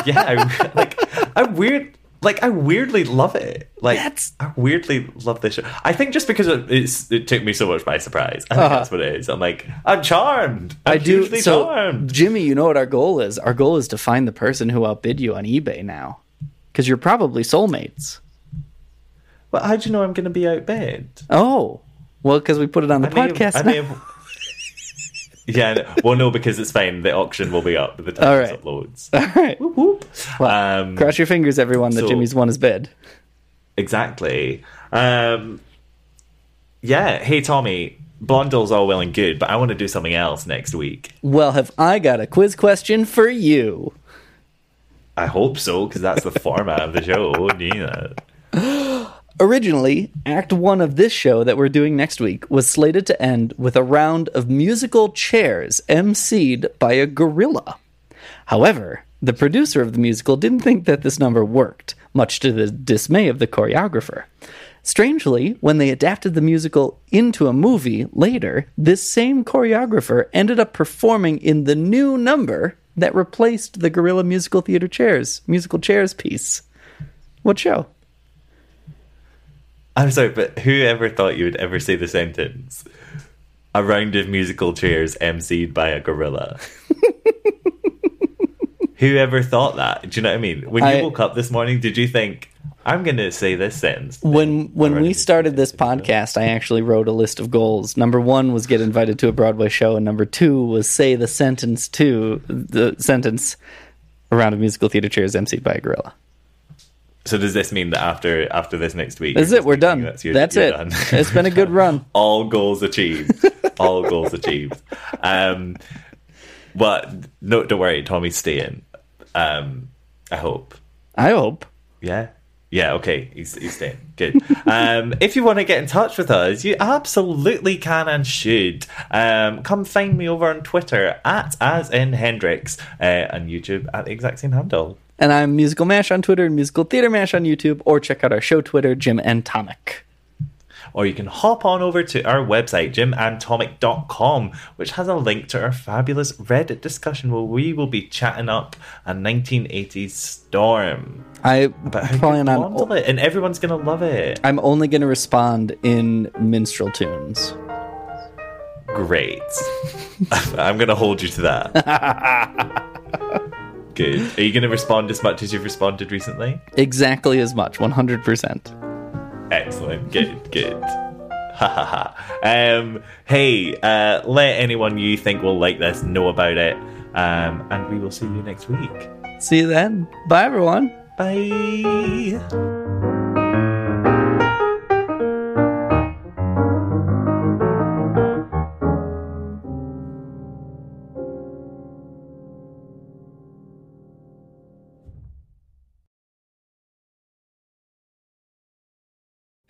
yeah, I, like I weird, like I weirdly love it. Like that's... I weirdly love this show. I think just because it, it's, it took me so much by surprise. I think Uh-huh. that's what it is. I'm like, I'm charmed. I'm I do. So, charmed. Jimmy, you know what our goal is? Our goal is to find the person who outbid you on eBay now, because you're probably soulmates. Well, how do you know I'm going to be outbid? Oh, well, because we put it on the I may have- podcast. May have- yeah, well, no, because it's fine. The auction will be up by the time All it right. uploads. All right. Well, Um, cross your fingers, everyone, that so- Jimmy's won his bid. Exactly. Um, yeah. Hey, Tommy. Blondel's all well and good, but I want to do something else next week. Well, have I got a quiz question for you? I hope so, because that's the format of the show. Yeah. Originally, Act One of this show that we're doing next week was slated to end with a round of musical chairs emceed by a gorilla. However, the producer of the musical didn't think that this number worked, much to the dismay of the choreographer. Strangely, when they adapted the musical into a movie later, this same choreographer ended up performing in the new number that replaced the Gorilla Musical Theater Chairs, musical chairs piece. What show? I'm sorry, but whoever thought you would ever say the sentence? A round of musical chairs emceed by a gorilla. whoever thought that? Do you know what I mean? When you I- woke up this morning, did you think I'm going to say this sentence? when when we started this podcast, I actually wrote a list of goals. Number one was get invited to a Broadway show, and number two was say the sentence to the sentence around a musical theater chairs emceed by a gorilla. So does this mean that after after this next week? That's you're it. We're done. That's, you're- That's it. done? It's been a good run. All goals achieved. All goals achieved. Um, but no, don't worry, Tommy's staying. Um, I hope. I hope. Yeah. Yeah, okay, he's, he's staying. Good. Um, if you want to get in touch with us, you absolutely can and should. Um, come find me over on Twitter at as in Hendrix uh, and YouTube at the exact same handle. And I'm Musical Mash on Twitter and Musical Theater Mash on YouTube, or check out our show Twitter, Jim and Tonic. Or you can hop on over to our website, jimandtonic.com, which has a link to our fabulous Reddit discussion where we will be chatting up a 1980s storm. I plan on. Blondel it, and everyone's going to love it. I'm only going to respond in minstrel tunes. Great. I'm going to hold you to that. Good. Are you going to respond as much as you've responded recently? Exactly as much, 100%. Excellent. Good. Good. Ha ha ha. Um, hey, uh, let anyone you think will like this know about it. Um, and we will see you next week. See you then. Bye, everyone. Bye.